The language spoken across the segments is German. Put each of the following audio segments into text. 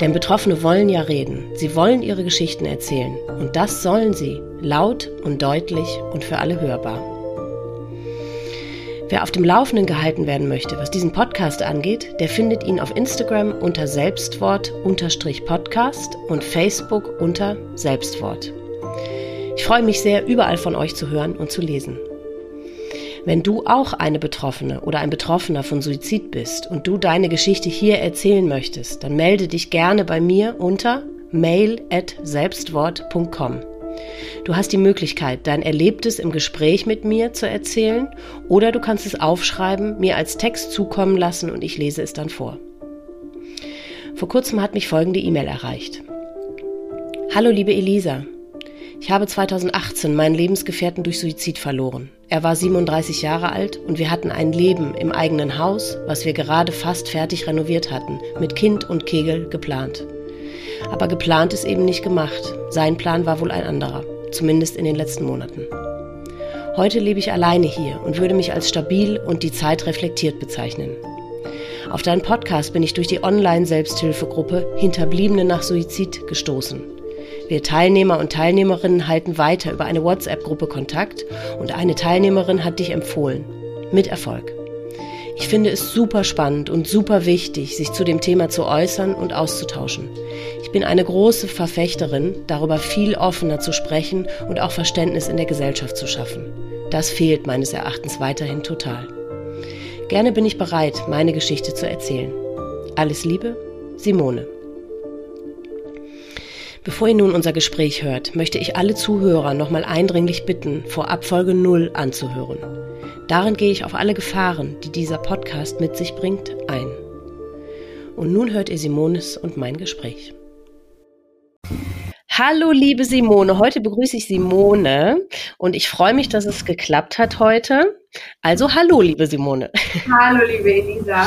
Denn Betroffene wollen ja reden, sie wollen ihre Geschichten erzählen und das sollen sie, laut und deutlich und für alle hörbar. Wer auf dem Laufenden gehalten werden möchte, was diesen Podcast angeht, der findet ihn auf Instagram unter Selbstwort-Podcast und Facebook unter Selbstwort. Ich freue mich sehr, überall von euch zu hören und zu lesen. Wenn du auch eine Betroffene oder ein Betroffener von Suizid bist und du deine Geschichte hier erzählen möchtest, dann melde dich gerne bei mir unter mail@selbstwort.com. Du hast die Möglichkeit, dein Erlebtes im Gespräch mit mir zu erzählen oder du kannst es aufschreiben, mir als Text zukommen lassen und ich lese es dann vor. Vor kurzem hat mich folgende E-Mail erreicht. Hallo liebe Elisa, ich habe 2018 meinen Lebensgefährten durch Suizid verloren. Er war 37 Jahre alt und wir hatten ein Leben im eigenen Haus, was wir gerade fast fertig renoviert hatten, mit Kind und Kegel geplant. Aber geplant ist eben nicht gemacht. Sein Plan war wohl ein anderer, zumindest in den letzten Monaten. Heute lebe ich alleine hier und würde mich als stabil und die Zeit reflektiert bezeichnen. Auf deinen Podcast bin ich durch die Online-Selbsthilfegruppe Hinterbliebene nach Suizid gestoßen. Wir Teilnehmer und Teilnehmerinnen halten weiter über eine WhatsApp-Gruppe Kontakt und eine Teilnehmerin hat dich empfohlen. Mit Erfolg. Ich finde es super spannend und super wichtig, sich zu dem Thema zu äußern und auszutauschen. Ich bin eine große Verfechterin, darüber viel offener zu sprechen und auch Verständnis in der Gesellschaft zu schaffen. Das fehlt meines Erachtens weiterhin total. Gerne bin ich bereit, meine Geschichte zu erzählen. Alles Liebe, Simone. Bevor ihr nun unser Gespräch hört, möchte ich alle Zuhörer nochmal eindringlich bitten, vor Abfolge 0 anzuhören. Darin gehe ich auf alle Gefahren, die dieser Podcast mit sich bringt, ein. Und nun hört ihr Simones und mein Gespräch. Hallo, liebe Simone. Heute begrüße ich Simone und ich freue mich, dass es geklappt hat heute. Also, hallo, liebe Simone. Hallo, liebe Elisa.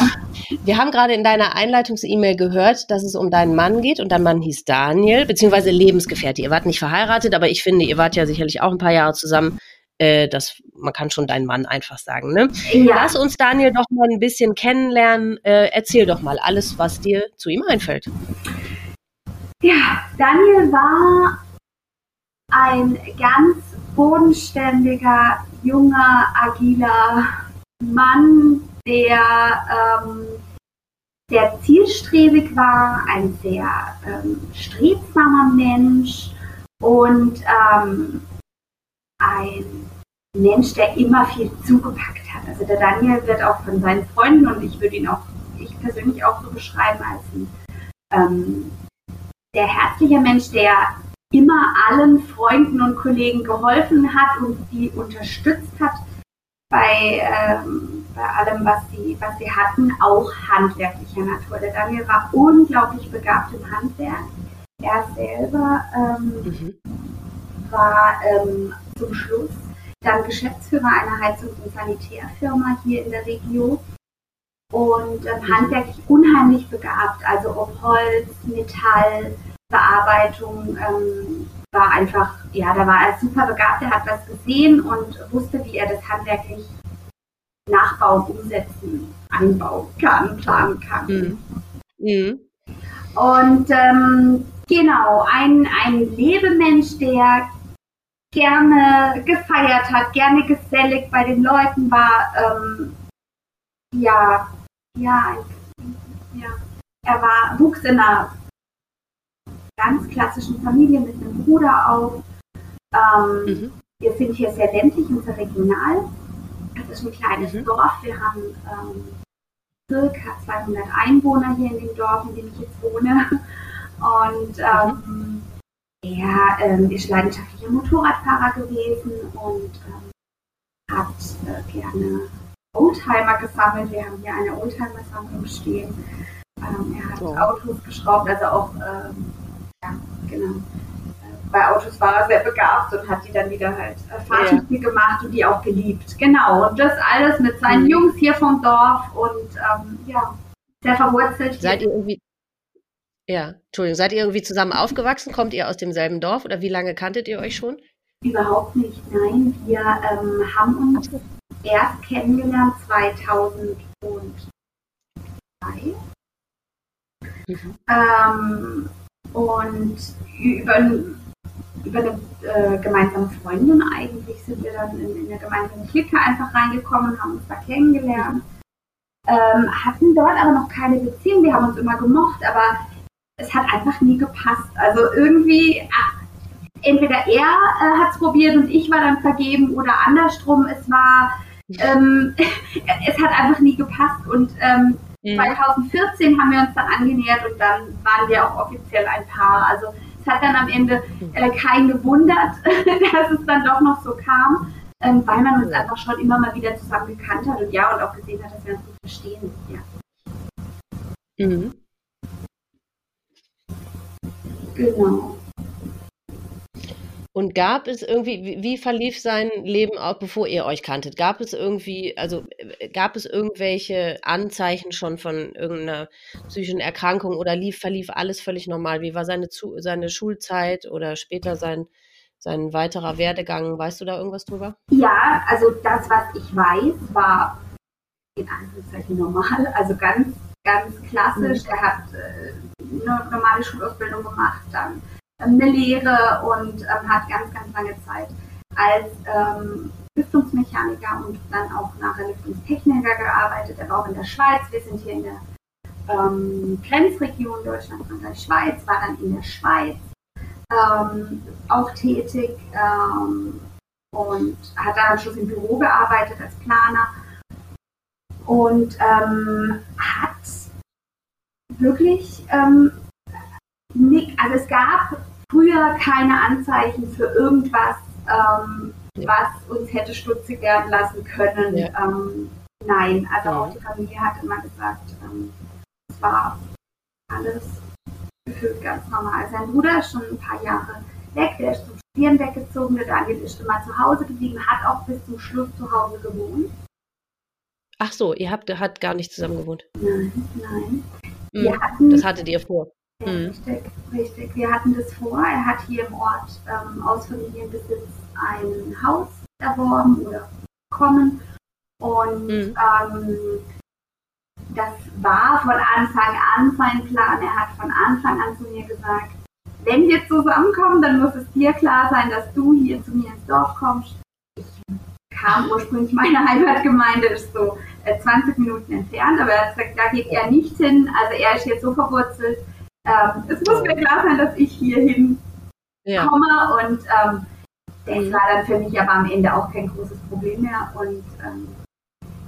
Wir haben gerade in deiner Einleitungs-E-Mail gehört, dass es um deinen Mann geht und dein Mann hieß Daniel, beziehungsweise Lebensgefährte. Ihr wart nicht verheiratet, aber ich finde, ihr wart ja sicherlich auch ein paar Jahre zusammen. Äh, das, man kann schon deinen Mann einfach sagen. Ne? Ja. Lass uns Daniel doch mal ein bisschen kennenlernen. Äh, erzähl doch mal alles, was dir zu ihm einfällt. Ja, Daniel war ein ganz bodenständiger, junger, agiler Mann, der ähm, sehr zielstrebig war, ein sehr ähm, strebsamer Mensch und ähm, ein Mensch, der immer viel zugepackt hat. Also der Daniel wird auch von seinen Freunden und ich würde ihn auch, ich persönlich auch so beschreiben als ein ähm, der herzliche Mensch, der immer allen Freunden und Kollegen geholfen hat und die unterstützt hat bei, ähm, bei allem, was sie, was sie hatten, auch handwerklicher Natur. Der Daniel war unglaublich begabt im Handwerk. Er selber ähm, mhm. war ähm, zum Schluss dann Geschäftsführer einer Heizungs- und Sanitärfirma hier in der Region und ähm, mhm. handwerklich unheimlich begabt. Also ob Holz, Metall, Bearbeitung ähm, war einfach, ja, da war er super begabt, er hat das gesehen und wusste, wie er das handwerklich nachbauen, umsetzen, einbauen kann, planen kann. Mhm. Mhm. Und ähm, genau, ein, ein Lebemensch, der gerne gefeiert hat, gerne gesellig bei den Leuten war, ähm, ja, ja, ja, er war, wuchs in einer ganz klassischen Familie mit einem Bruder auf. Ähm, mhm. Wir sind hier sehr ländlich und sehr regional. Es ist ein kleines mhm. Dorf. Wir haben ähm, circa 200 Einwohner hier in dem Dorf, in dem ich jetzt wohne. Und ähm, mhm. er ähm, ist leidenschaftlicher Motorradfahrer gewesen und ähm, hat äh, gerne Oldtimer gesammelt. Wir haben hier eine Oldtimer-Sammlung stehen. Ähm, er hat oh. Autos geschraubt, also auch ähm, ja, genau. Bei Autos war er sehr begabt und hat die dann wieder halt äh, Fahrtüchtig ja. gemacht und die auch geliebt. Genau. Und das alles mit seinen mhm. Jungs hier vom Dorf und ähm, ja, sehr verwurzelt. Seid ihr irgendwie, ja, Entschuldigung, seid ihr irgendwie zusammen aufgewachsen? Kommt ihr aus demselben Dorf oder wie lange kanntet ihr euch schon? Überhaupt nicht, nein. Wir ähm, haben uns erst kennengelernt 2002. Mhm. Ähm, und über, über eine äh, gemeinsame Freundin eigentlich sind wir dann in, in eine gemeinsame Clique einfach reingekommen, haben uns da kennengelernt. Ähm, hatten dort aber noch keine Beziehung, wir haben uns immer gemocht, aber es hat einfach nie gepasst. Also irgendwie, ach, entweder er äh, hat es probiert und ich war dann vergeben oder andersrum. Es war, ähm, es hat einfach nie gepasst und ähm, mhm. 2014 haben wir uns dann angenähert und dann waren wir auch offiziell ein Paar. Also es hat dann am Ende äh, keinen gewundert, dass es dann doch noch so kam, ähm, weil man uns einfach schon immer mal wieder zusammen gekannt hat und ja und auch gesehen hat, dass wir uns gut verstehen. Ja. Mhm. Genau. Und gab es irgendwie, wie, wie, verlief sein Leben auch, bevor ihr euch kanntet? Gab es irgendwie, also äh, gab es irgendwelche Anzeichen schon von irgendeiner psychischen Erkrankung oder lief, verlief alles völlig normal? Wie war seine, seine Schulzeit oder später sein, sein weiterer Werdegang? Weißt du da irgendwas drüber? Ja, also das, was ich weiß, war in Anführungszeichen normal, also ganz, ganz klassisch. Mhm. Er hat äh, eine normale Schulausbildung gemacht, dann eine Lehre und ähm, hat ganz, ganz lange Zeit als ähm, Lüftungsmechaniker und dann auch nachher Lüftungstechniker gearbeitet. Er war auch in der Schweiz. Wir sind hier in der ähm, Grenzregion Deutschland, Frankreich, Schweiz, war dann in der Schweiz ähm, auch tätig ähm, und hat dann am Schluss im Büro gearbeitet als Planer und ähm, hat wirklich ähm, also es gab früher keine Anzeichen für irgendwas, ähm, was uns hätte stutzig werden lassen können. Ja. Ähm, nein, also ja. auch die Familie hat immer gesagt, ähm, es war alles gefühlt ganz normal. Sein Bruder ist schon ein paar Jahre weg, der ist zum Studieren weggezogen, der Daniel ist immer zu Hause geblieben, hat auch bis zum Schluss zu Hause gewohnt. Ach so, ihr habt hat gar nicht zusammen gewohnt. Nein, nein. Mhm, hatten, das hattet ihr vor. Mhm. Richtig, richtig. Wir hatten das vor. Er hat hier im Ort ähm, aus Familienbesitz ein Haus erworben oder bekommen. Und mhm. ähm, das war von Anfang an sein Plan. Er hat von Anfang an zu mir gesagt, wenn wir zusammenkommen, dann muss es dir klar sein, dass du hier zu mir ins Dorf kommst. Ich kam ursprünglich, meine Heimatgemeinde ist so 20 äh, Minuten entfernt, aber er da geht er nicht hin. Also er ist jetzt so verwurzelt, ähm, es muss mir klar sein, dass ich hierhin ja. komme und ähm, das mhm. war dann für mich aber am Ende auch kein großes Problem mehr. Und ähm,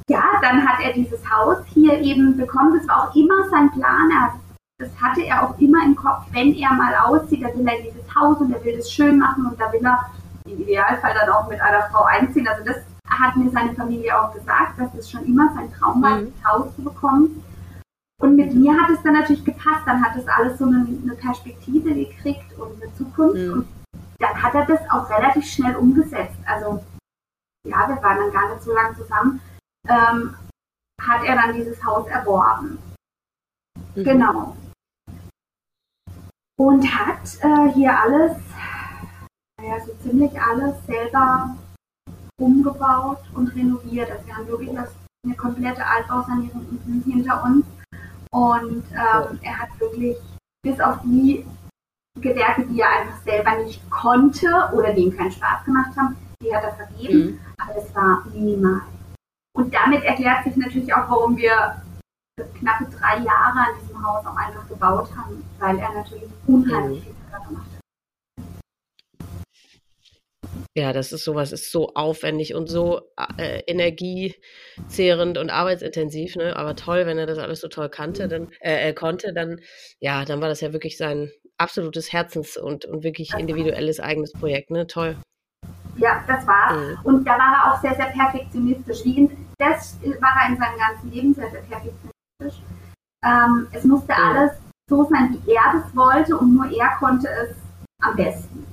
ja, dann hat er dieses Haus hier eben bekommen. Das war auch immer sein Plan. Er, das hatte er auch immer im Kopf, wenn er mal auszieht, da will er dieses Haus und er will das schön machen und da will er im Idealfall dann auch mit einer Frau einziehen. Also das hat mir seine Familie auch gesagt, dass es schon immer sein Traum war, mhm. das Haus zu bekommen. Und mit mir hat es dann natürlich gepasst. Dann hat es alles so eine, eine Perspektive gekriegt und eine Zukunft. Mhm. Und dann hat er das auch relativ schnell umgesetzt. Also, ja, wir waren dann gar nicht so lange zusammen. Ähm, hat er dann dieses Haus erworben. Mhm. Genau. Und hat äh, hier alles, naja, so ziemlich alles selber umgebaut und renoviert. Also wir haben wirklich eine komplette Altbausanierung hinter uns. Und ähm, er hat wirklich bis auf die Gewerke, die er einfach selber nicht konnte oder die ihm keinen Spaß gemacht haben, die hat er vergeben. Mhm. Aber das war minimal. Und damit erklärt sich natürlich auch, warum wir knappe drei Jahre an diesem Haus auch einfach gebaut haben, weil er natürlich unheimlich mhm. viel gemacht hat. Ja, das ist sowas, ist so aufwendig und so äh, energiezehrend und arbeitsintensiv, ne? Aber toll, wenn er das alles so toll kannte, dann äh, konnte, dann ja, dann war das ja wirklich sein absolutes Herzens- und, und wirklich individuelles eigenes Projekt, ne? Toll. Ja, das war's. Mhm. Und da war er auch sehr, sehr perfektionistisch. Wie in, das war er in seinem ganzen Leben sehr, sehr perfektionistisch. Ähm, es musste mhm. alles so sein, wie er das wollte und nur er konnte es am besten.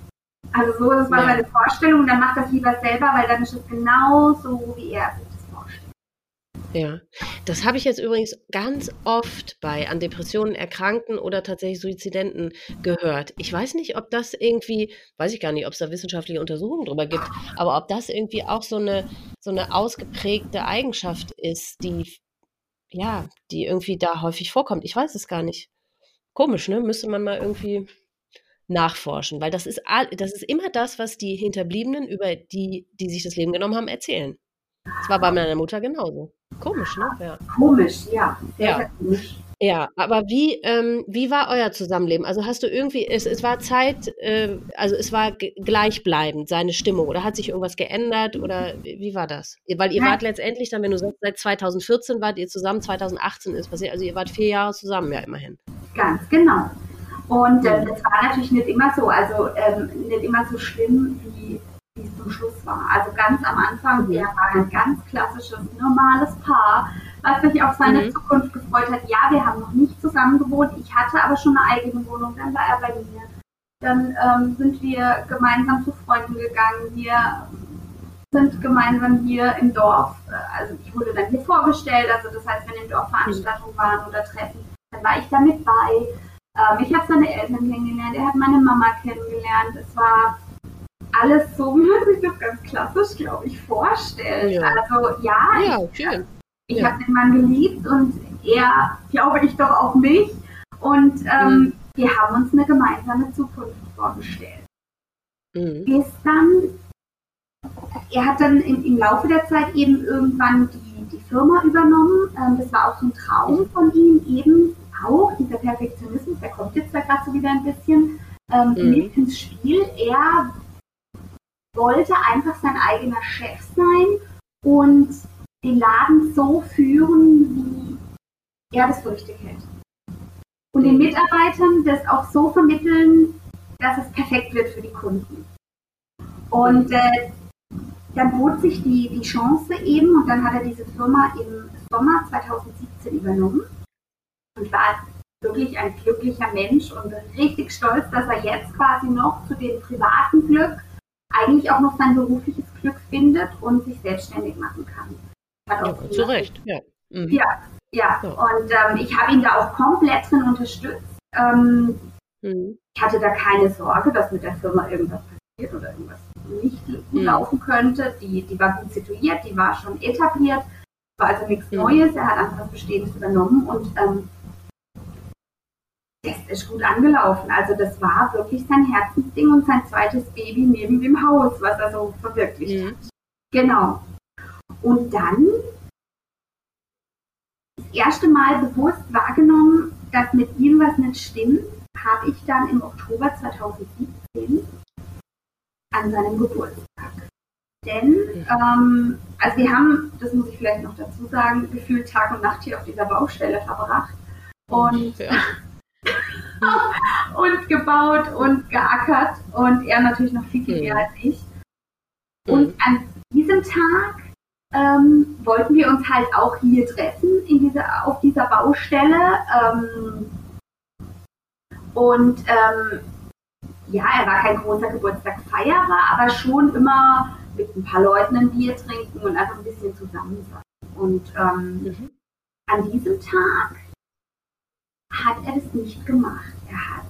Also so, das war ja. seine Vorstellung und dann macht das lieber selber, weil dann ist es genau so, wie er sich das vorstellt. Ja, das habe ich jetzt übrigens ganz oft bei an Depressionen erkrankten oder tatsächlich Suizidenten gehört. Ich weiß nicht, ob das irgendwie, weiß ich gar nicht, ob es da wissenschaftliche Untersuchungen drüber gibt, aber ob das irgendwie auch so eine, so eine ausgeprägte Eigenschaft ist, die, ja, die irgendwie da häufig vorkommt. Ich weiß es gar nicht. Komisch, ne? Müsste man mal irgendwie nachforschen, weil das ist, das ist immer das, was die Hinterbliebenen über die, die sich das Leben genommen haben, erzählen. Das war bei meiner Mutter genauso. Komisch, ne? Ja. Komisch, ja. Sehr, ja. Sehr komisch. Ja, aber wie, ähm, wie war euer Zusammenleben? Also hast du irgendwie, es, es war Zeit, äh, also es war gleichbleibend, seine Stimmung, oder hat sich irgendwas geändert oder wie war das? Weil ihr Nein. wart letztendlich dann, wenn du sagst, seit 2014 wart ihr zusammen, 2018 ist passiert, also ihr wart vier Jahre zusammen, ja immerhin. Ganz genau. Und äh, das war natürlich nicht immer so, also ähm, nicht immer so schlimm, wie, wie es zum Schluss war. Also ganz am Anfang, mhm. er war ein ganz klassisches, normales Paar, was sich auf seine mhm. Zukunft gefreut hat. Ja, wir haben noch nicht zusammen gewohnt, ich hatte aber schon eine eigene Wohnung, dann war er bei mir. Dann ähm, sind wir gemeinsam zu Freunden gegangen, wir sind gemeinsam hier im Dorf, äh, also ich wurde dann hier vorgestellt, also das heißt, wenn im Dorf Veranstaltungen waren oder Treffen, dann war ich da mit bei. Ähm, ich habe seine Eltern kennengelernt, er hat meine Mama kennengelernt. Es war alles so, wie man sich das ganz klassisch, glaube ich, vorstellt. Ja. Also ja, ja ich, schön. ich ja. habe den Mann geliebt und er, glaube ich, doch auch mich. Und ähm, mhm. wir haben uns eine gemeinsame Zukunft vorgestellt. Mhm. Bis dann, er hat dann im, im Laufe der Zeit eben irgendwann die, die Firma übernommen. Ähm, das war auch so ein Traum von ihm, eben auch, dieser Perfektionismus, der kommt jetzt da gerade so wieder ein bisschen ähm, mhm. mit ins Spiel. Er wollte einfach sein eigener Chef sein und den Laden so führen, wie er das für richtig hält. Und den Mitarbeitern das auch so vermitteln, dass es perfekt wird für die Kunden. Und äh, dann bot sich die, die Chance eben und dann hat er diese Firma im Sommer 2017 übernommen und war wirklich ein glücklicher Mensch und richtig stolz, dass er jetzt quasi noch zu dem privaten Glück eigentlich auch noch sein berufliches Glück findet und sich selbstständig machen kann. Hat auch ja, zu Recht, ja. Mhm. Ja, ja. ja. Und ähm, ich habe ihn da auch komplett drin unterstützt. Ähm, mhm. Ich hatte da keine Sorge, dass mit der Firma irgendwas passiert oder irgendwas nicht mhm. laufen könnte. Die, die war gut situiert, die war schon etabliert, war also nichts mhm. Neues. Er hat einfach Bestehendes übernommen und ähm, das ist gut angelaufen. Also das war wirklich sein Herzensding und sein zweites Baby neben dem Haus, was er so verwirklicht mhm. hat. Genau. Und dann das erste Mal bewusst wahrgenommen, dass mit ihm was nicht stimmt, habe ich dann im Oktober 2017 an seinem Geburtstag. Denn, mhm. ähm, also wir haben, das muss ich vielleicht noch dazu sagen, gefühlt Tag und Nacht hier auf dieser Baustelle verbracht. Und ja. und gebaut und geackert und er natürlich noch viel, viel mhm. mehr als ich. Und mhm. an diesem Tag ähm, wollten wir uns halt auch hier treffen, in dieser, auf dieser Baustelle. Ähm, und ähm, ja, er war kein großer Geburtstagsfeierer, aber schon immer mit ein paar Leuten ein Bier trinken und einfach ein bisschen zusammen sein. Und ähm, mhm. an diesem Tag hat er das nicht gemacht. Er hat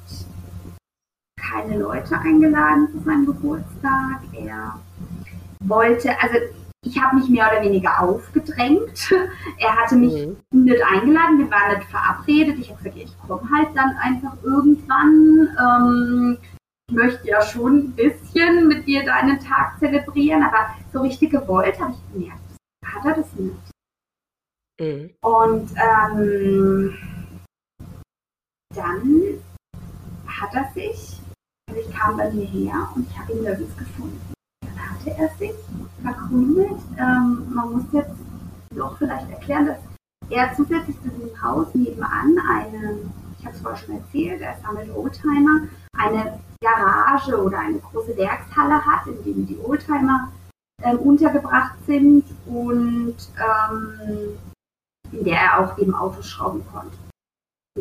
keine Leute eingeladen zu seinem Geburtstag. Er wollte, also ich habe mich mehr oder weniger aufgedrängt. Er hatte mich mhm. nicht eingeladen, wir waren nicht verabredet. Ich habe gesagt, ich komme halt dann einfach irgendwann. Ähm, ich möchte ja schon ein bisschen mit dir deinen Tag zelebrieren, aber so richtig gewollt habe ich gemerkt, hat er das nicht. Mhm. Und ähm, dann hat er sich, also ich kam bei mir her und ich habe ihn nirgends gefunden. Dann hatte er sich verkrümelt. Ähm, man muss jetzt noch vielleicht erklären, dass er zusätzlich zu diesem Haus nebenan eine, ich habe es vorher schon erzählt, er sammelt Oldtimer, eine Garage oder eine große Werkshalle hat, in dem die Oldtimer ähm, untergebracht sind und ähm, in der er auch eben Autos schrauben konnte.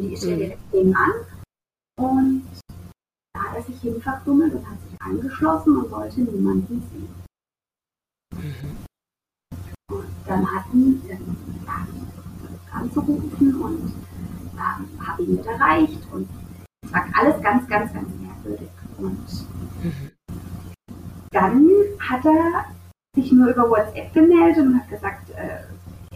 Die ist ja direkt nebenan. Und da hat er sich hin verkrümmelt und hat sich angeschlossen und wollte niemanden sehen. Mhm. Und dann hatten wir anzurufen und ähm, habe ihn nicht erreicht und es war alles ganz, ganz, ganz merkwürdig. Und mhm. dann hat er sich nur über WhatsApp gemeldet und hat gesagt, äh,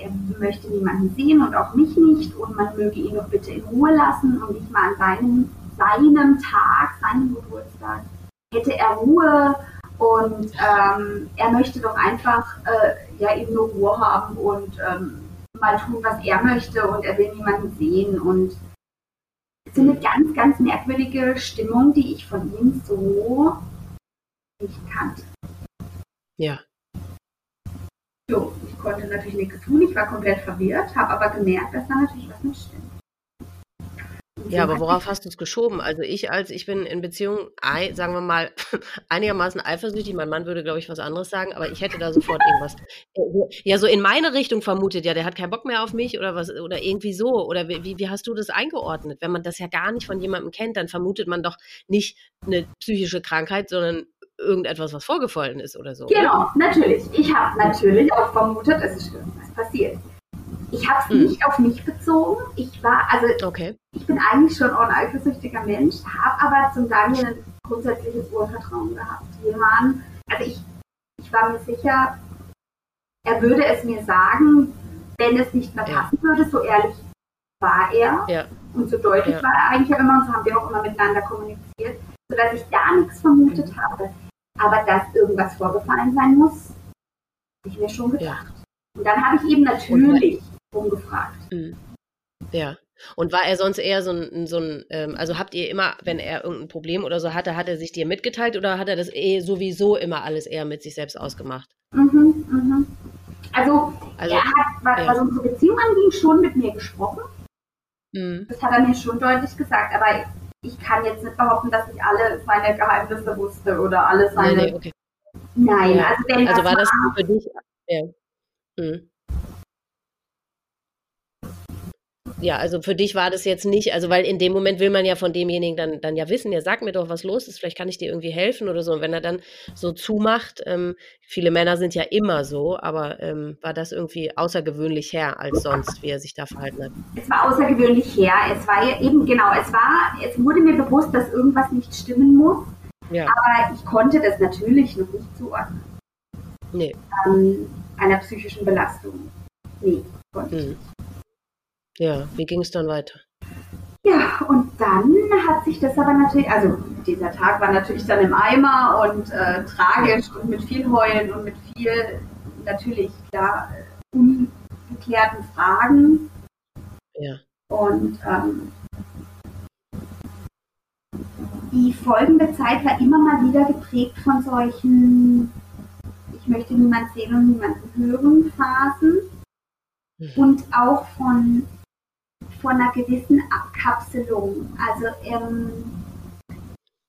er möchte niemanden sehen und auch mich nicht und man möge ihn doch bitte in Ruhe lassen und nicht mal an seinem, seinem Tag, seinem Geburtstag, hätte er Ruhe und ähm, er möchte doch einfach äh, ja eben nur Ruhe haben und ähm, mal tun, was er möchte und er will niemanden sehen und es ist eine ganz, ganz merkwürdige Stimmung, die ich von ihm so nicht kannte. Ja. So, ich konnte natürlich nichts tun, ich war komplett verwirrt, habe aber gemerkt, dass da natürlich was nicht stimmt. Ja, aber worauf hast du es geschoben? Also ich als, ich bin in Beziehung, sagen wir mal, einigermaßen eifersüchtig. Mein Mann würde, glaube ich, was anderes sagen, aber ich hätte da sofort irgendwas. Äh, ja, so in meine Richtung vermutet, ja, der hat keinen Bock mehr auf mich oder was, oder irgendwie so. Oder wie, wie hast du das eingeordnet? Wenn man das ja gar nicht von jemandem kennt, dann vermutet man doch nicht eine psychische Krankheit, sondern irgendetwas, was vorgefallen ist oder so. Genau, oder? natürlich. Ich habe natürlich auch vermutet, es ist irgendwas passiert. Ich habe es hm. nicht auf mich bezogen. Ich war, also okay. ich bin eigentlich schon ein eifersüchtiger Mensch, habe aber zum Daniel ein grundsätzliches Urvertrauen gehabt. Wir waren, also ich, ich war mir sicher, er würde es mir sagen, wenn es nicht mehr passen ja. würde. So ehrlich war er ja. und so deutlich ja. war er eigentlich immer und so haben wir auch immer miteinander kommuniziert, sodass ich da nichts vermutet habe. Aber dass irgendwas vorgefallen sein muss, habe ich mir schon gedacht. Und dann habe ich eben natürlich rumgefragt. Mhm. Ja. Und war er sonst eher so ein, so ein ähm, also habt ihr immer, wenn er irgendein Problem oder so hatte, hat er sich dir mitgeteilt oder hat er das eh sowieso immer alles eher mit sich selbst ausgemacht? Mhm, mhm. Also, also, er hat, was, ja. was unsere Beziehung anging, schon mit mir gesprochen. Mhm. Das hat er mir schon deutlich gesagt, aber ich kann jetzt nicht behaupten, dass ich alle seine Geheimnisse wusste oder alle seine. Nee, nee, okay. Nein, also wenn Also war das für dich. Ja. Mhm. Ja, also für dich war das jetzt nicht, also weil in dem Moment will man ja von demjenigen dann, dann ja wissen, ja, sag mir doch, was los ist, vielleicht kann ich dir irgendwie helfen oder so. Und wenn er dann so zumacht, ähm, viele Männer sind ja immer so, aber ähm, war das irgendwie außergewöhnlich her als sonst, wie er sich da verhalten hat? Es war außergewöhnlich her. Es war ja eben, genau, es war, es wurde mir bewusst, dass irgendwas nicht stimmen muss. Ja. Aber ich konnte das natürlich noch nicht zuordnen. Nee. Ähm, einer psychischen Belastung. Nee, konnte ich mhm. nicht. Ja, wie ging es dann weiter? Ja, und dann hat sich das aber natürlich, also dieser Tag war natürlich dann im Eimer und äh, tragisch und mit viel Heulen und mit viel, natürlich, klar, ungeklärten Fragen. Ja. Und ähm, die folgende Zeit war immer mal wieder geprägt von solchen, ich möchte niemand sehen und niemanden hören, Phasen. Mhm. Und auch von von einer gewissen Abkapselung. Also ähm,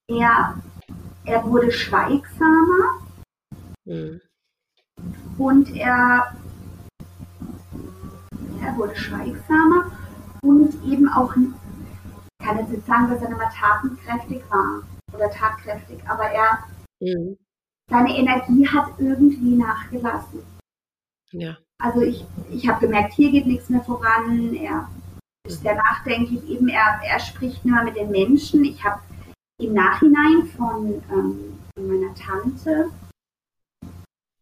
er, er wurde schweigsamer mhm. und er, er wurde schweigsamer und eben auch, ich kann jetzt nicht sagen, dass er immer tatenkräftig war oder tatkräftig, aber er, mhm. seine Energie hat irgendwie nachgelassen. Ja. Also ich, ich habe gemerkt, hier geht nichts mehr voran. Er ist sehr nachdenklich. Eben, er, er spricht nur mit den Menschen. Ich habe im Nachhinein von, ähm, von meiner Tante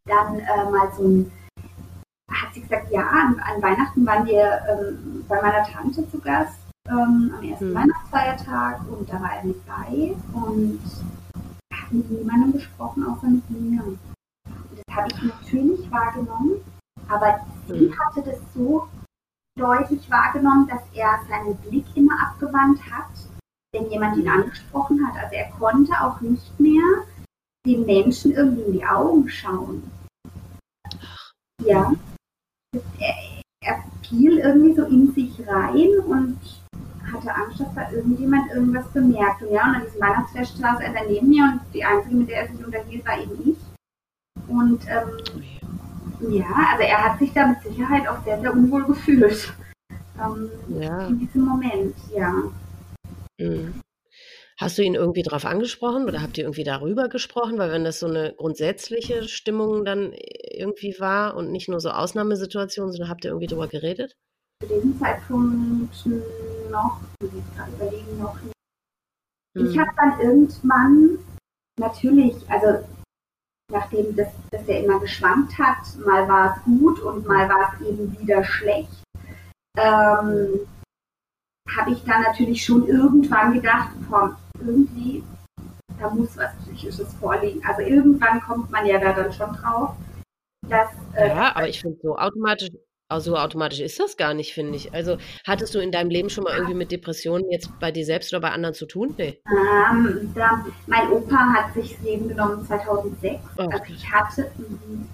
dann äh, mal so ein, hat sie gesagt, ja, an, an Weihnachten waren wir ähm, bei meiner Tante zu Gast ähm, am ersten mhm. Weihnachtsfeiertag und da war er mit bei und hat mit niemandem gesprochen, außer mit mir. Und das habe ich natürlich wahrgenommen, aber sie mhm. hatte das so deutlich wahrgenommen, dass er seinen Blick immer abgewandt hat, wenn jemand ihn angesprochen hat. Also er konnte auch nicht mehr den Menschen irgendwie in die Augen schauen. Ja. Er, er fiel irgendwie so in sich rein und hatte Angst, dass da irgendjemand irgendwas bemerkt. Und ja, und an diesem Weihnachtsfest saß er daneben mir und die einzige, mit der er sich unterhielt, war eben ich. Und ähm, ja, also er hat sich da mit Sicherheit auch sehr, sehr unwohl gefühlt. Ähm, ja. In diesem Moment, ja. Mhm. Hast du ihn irgendwie drauf angesprochen oder habt ihr irgendwie darüber gesprochen? Weil wenn das so eine grundsätzliche Stimmung dann irgendwie war und nicht nur so Ausnahmesituationen, sondern habt ihr irgendwie darüber geredet? Zu diesem Zeitpunkt noch, überlegen, noch nicht. Ich habe dann irgendwann natürlich, also nachdem das, das ja immer geschwankt hat, mal war es gut und mal war es eben wieder schlecht, ähm, habe ich dann natürlich schon irgendwann gedacht, komm, irgendwie, da muss was Psychisches vorliegen. Also irgendwann kommt man ja da dann schon drauf, dass. Äh, ja, aber ich finde so automatisch, also automatisch ist das gar nicht, finde ich. Also hattest du in deinem Leben schon mal irgendwie mit Depressionen jetzt bei dir selbst oder bei anderen zu tun? Nee. Ähm, da, mein Opa hat sich das Leben genommen 2006. Oh, also ich hatte. Mhm.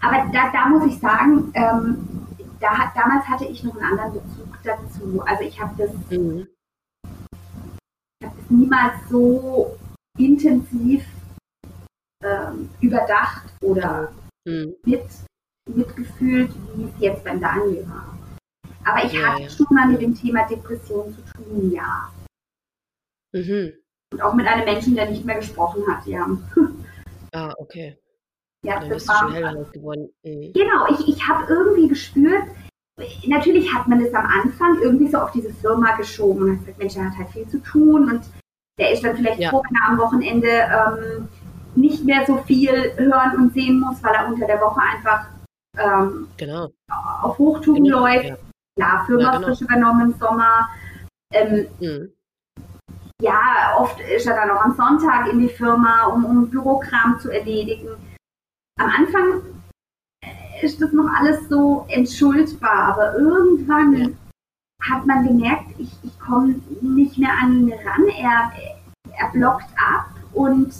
Aber da, da muss ich sagen, ähm, da, damals hatte ich noch einen anderen Bezug dazu. Also ich habe das, Mhm. ich hab das niemals so intensiv ähm, überdacht oder Mhm. mit, mitgefühlt, wie es jetzt beim Daniel war. Aber ich Ja, hatte ja. schon mal mit dem Thema Depression zu tun, ja. Mhm. Und auch mit einem Menschen, der nicht mehr gesprochen hat, ja. Ah, okay. ja Dann das bist du schon war, hellhörig geworden. Mhm. Genau, ich, ich habe irgendwie gespürt, natürlich hat man das am Anfang irgendwie so auf diese Firma geschoben und hat gesagt, Mensch, der hat halt viel zu tun und der ist dann vielleicht Ja. froh, wenn er am Wochenende ähm, nicht mehr so viel hören und sehen muss, weil er unter der Woche einfach ähm, Genau. auf Hochtouren Genau, läuft. ja. Klar, Firma Ja, genau. frisch übernommen im Sommer. Ähm, Mhm. ja, oft ist er dann auch am Sonntag in die Firma, um, um Bürokram zu erledigen. Am Anfang äh, ist das noch alles so entschuldbar, aber irgendwann Ja. hat man gemerkt, ich, ich komme nicht mehr an ihn ran. Er, er blockt ab und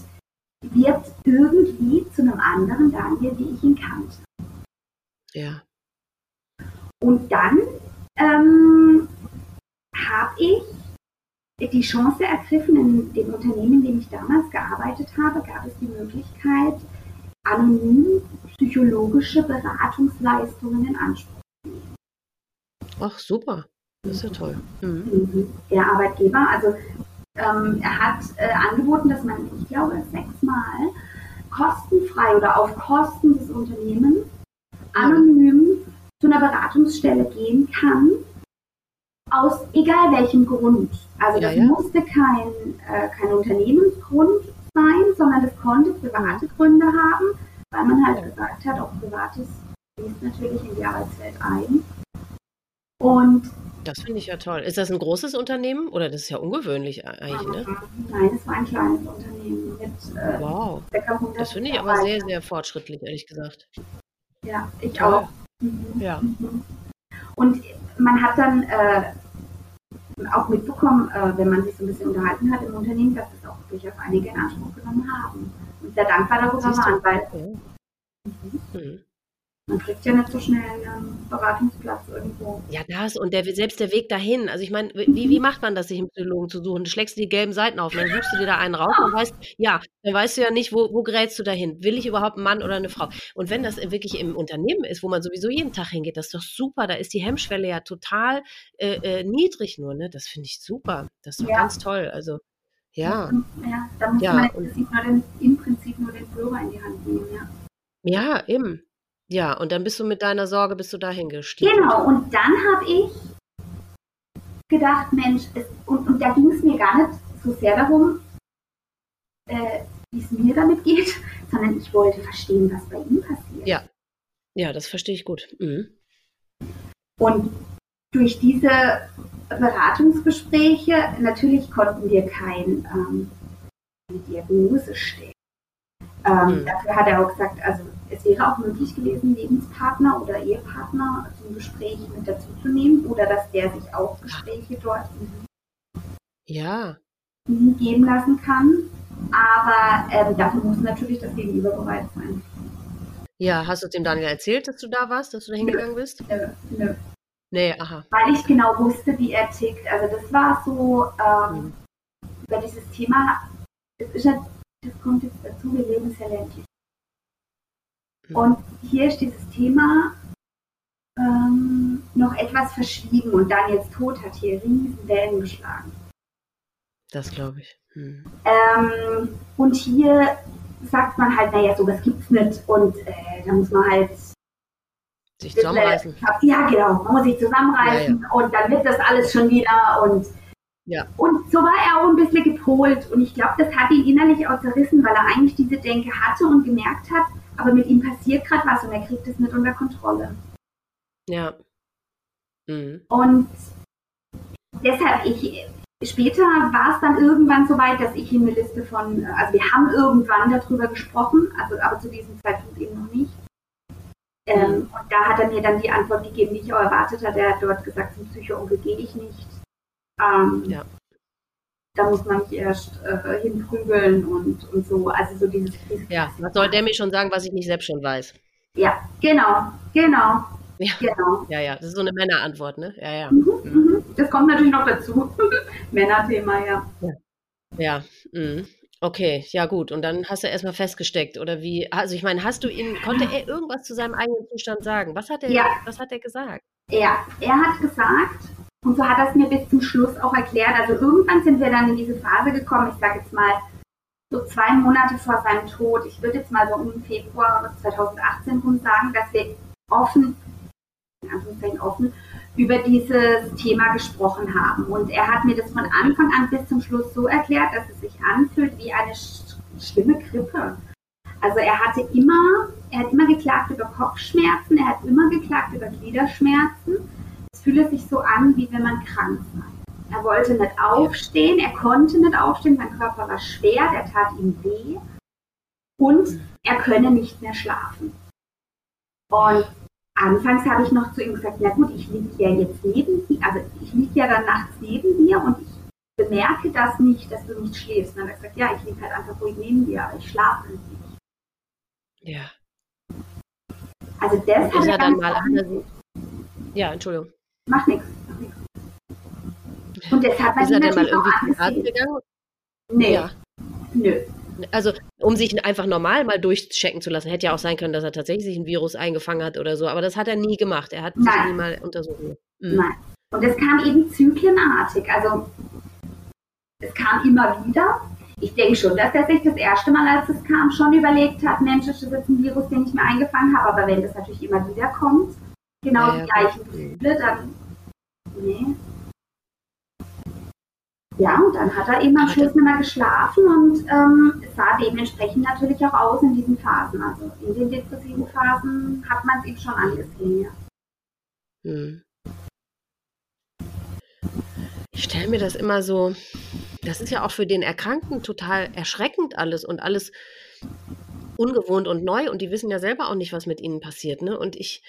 wird irgendwie zu einem anderen Daniel, wie ich ihn kannte. Ja. Und dann ähm, habe ich die Chance ergriffen, in dem Unternehmen, in dem ich damals gearbeitet habe, gab es die Möglichkeit, anonym psychologische Beratungsleistungen in Anspruch Ach, super. Das ist ja toll. Mhm. zu nehmen. Der Arbeitgeber, also ähm, er hat äh, angeboten, dass man, ich glaube, sechsmal kostenfrei oder auf Kosten des Unternehmens anonym zu einer Beratungsstelle gehen kann, aus egal welchem Grund. Also Ja, das ja. musste kein, äh, kein Unternehmensgrund sein, sondern das konnte private Gründe haben, weil man halt Ja. gesagt hat, auch Privates fließt natürlich in die Arbeitswelt ein. Und Das finde ich ja toll. Ist das ein großes Unternehmen oder das ist ja ungewöhnlich eigentlich, ne? nein, es war ein kleines Unternehmen mit äh, Wow. ca. 100 Das finde ich aber sehr, sehr fortschrittlich, ehrlich gesagt. Ja, ich Toll. auch. Mhm. Ja. Mhm. Und man hat dann äh, auch mitbekommen, äh, wenn man sich so ein bisschen unterhalten hat im Unternehmen, dass das auch durchaus einige in Anspruch genommen haben. Und sehr dankbar darüber waren, weil Ja. Mhm. Man kriegt ja nicht so schnell einen Beratungsplatz irgendwo. Ja, das und der, selbst der Weg dahin. Also ich meine, wie, wie macht man das, sich einen Psychologen zu suchen? Du schlägst die gelben Seiten auf, dann suchst du dir da einen raus und weißt, ja, dann weißt du ja nicht, wo, wo gerätst du dahin? Will ich überhaupt einen Mann oder eine Frau? Und wenn das wirklich im Unternehmen ist, wo man sowieso jeden Tag hingeht, das ist doch super. Da ist die Hemmschwelle ja total äh, äh, niedrig nur, ne? Das finde ich super. Das ist doch Ja. ganz toll. Also, ja. Ja, da muss Ja, man im Prinzip, nur den, im Prinzip nur den Führer in die Hand nehmen, ja. Ja, eben. Ja, und dann bist du mit deiner Sorge, bist du dahin gestiegen. Genau, und dann habe ich gedacht, Mensch, es, und, und da ging es mir gar nicht so sehr darum, äh, wie es mir damit geht, sondern ich wollte verstehen, was bei ihm passiert. Ja. Ja, das verstehe ich gut. Mhm. Und durch diese Beratungsgespräche, natürlich konnten wir kein, ähm, Diagnose stellen. Ähm, Mhm. Dafür hat er auch gesagt, also es wäre auch möglich gewesen, Lebenspartner oder Ehepartner zum Gespräch mit dazu zu nehmen oder dass der sich auch Gespräche dort Ja, geben lassen kann. Aber ähm, dafür muss natürlich das Gegenüber bereit sein. ja, hast du es dem Daniel erzählt, dass du da warst, dass du da hingegangen bist? Äh, nö. Nee, aha. Weil ich genau wusste, wie er tickt. Also das war so ähm, über dieses Thema, das ist ja, das kommt jetzt dazu, wir leben sehr ländlich. Und hier ist dieses Thema ähm, noch etwas verschwiegen und Daniels Tod hat hier riesen Wellen geschlagen. Das glaube ich. Hm. Ähm, und hier sagt man halt, naja, sowas gibt's nicht und äh, da muss man halt sich zusammenreißen. Ja, genau, man muss sich zusammenreißen ja, ja. und dann wird das alles schon wieder und ja. Und so war er auch ein bisschen gepolt und ich glaube, das hat ihn innerlich auch zerrissen, weil er eigentlich diese Denke hatte und gemerkt hat, aber mit ihm passiert gerade was und er kriegt es nicht unter Kontrolle. Ja. Mhm. Und deshalb, ich, später war es dann irgendwann so weit, dass ich ihm eine Liste von, also wir haben irgendwann darüber gesprochen, also aber zu diesem Zeitpunkt eben noch nicht. Ähm, mhm. und da hat er mir dann die Antwort gegeben, die ich auch erwartet hatte. Er hat dort gesagt, zum Psycho-Onkel gehe ich nicht. Ähm, ja. Da muss man nicht erst äh, hinprügeln und, und so. Also so dieses, dieses Ja, was soll der mir schon sagen, was ich nicht selbst schon weiß? Ja, genau, genau. Ja, genau. ja, ja, das ist so eine Männerantwort, ne? Ja, ja. Mhm, mhm. Das kommt natürlich noch dazu. Männerthema, ja. Ja, ja. Mhm. Okay, ja gut. Und dann hast du erstmal festgesteckt, oder wie? Also ich meine, hast du ihn, konnte er irgendwas zu seinem eigenen Zustand sagen? Was hat er, ja. was hat er gesagt? Ja, er hat gesagt, und so hat er es mir bis zum Schluss auch erklärt. Also irgendwann sind wir dann in diese Phase gekommen, ich sage jetzt mal so zwei Monate vor seinem Tod, ich würde jetzt mal so um Februar 2018 rum sagen, dass wir offen, in Anführungszeichen offen, über dieses Thema gesprochen haben. Und er hat mir das von Anfang an bis zum Schluss so erklärt, dass es sich anfühlt wie eine schlimme Grippe. Also er hatte immer, er hat immer geklagt über Kopfschmerzen, er hat immer geklagt über Gliederschmerzen. Es fühlte sich so an, wie wenn man krank sei. Er wollte nicht aufstehen, er konnte nicht aufstehen, sein Körper war schwer, der tat ihm weh und er könne nicht mehr schlafen. Und anfangs habe ich noch zu ihm gesagt, na gut, ich liege ja jetzt neben dir, also ich liege ja dann nachts neben dir und ich bemerke das nicht, dass du nicht schläfst. Und dann hat er gesagt, ja, ich liege halt einfach ruhig neben dir, aber ich schlafe nicht. Ja. Also das hat er dann mal. Ja, Entschuldigung. Mach nichts. Und deshalb hat er dann mal irgendwie zum Arzt gegangen? Nee. Ja. Nö. Also, um sich einfach normal mal durchchecken zu lassen. Hätte ja auch sein können, dass er tatsächlich ein Virus eingefangen hat oder so, aber das hat er nie gemacht. Er hat Nein. sich nie mal untersucht. Mhm. Nein. Und es kam eben zyklenartig. Also, es kam immer wieder. Ich denke schon, dass er sich das erste Mal, als es kam, schon überlegt hat, Mensch, das ist jetzt ein Virus, den ich mir eingefangen habe. Aber wenn das natürlich immer wieder kommt, genau ja, die gleichen Gefühle, dann, nee, ja, und dann hat er eben am Schluss nicht mehr geschlafen und ähm, es sah dementsprechend natürlich auch aus in diesen Phasen. Also in den depressiven Phasen hat man es ihm schon angesehen, ja. Hm. Ich stelle mir das immer so, das ist ja auch für den Erkrankten total erschreckend alles und alles ungewohnt und neu und die wissen ja selber auch nicht, was mit ihnen passiert. Ne? Und ich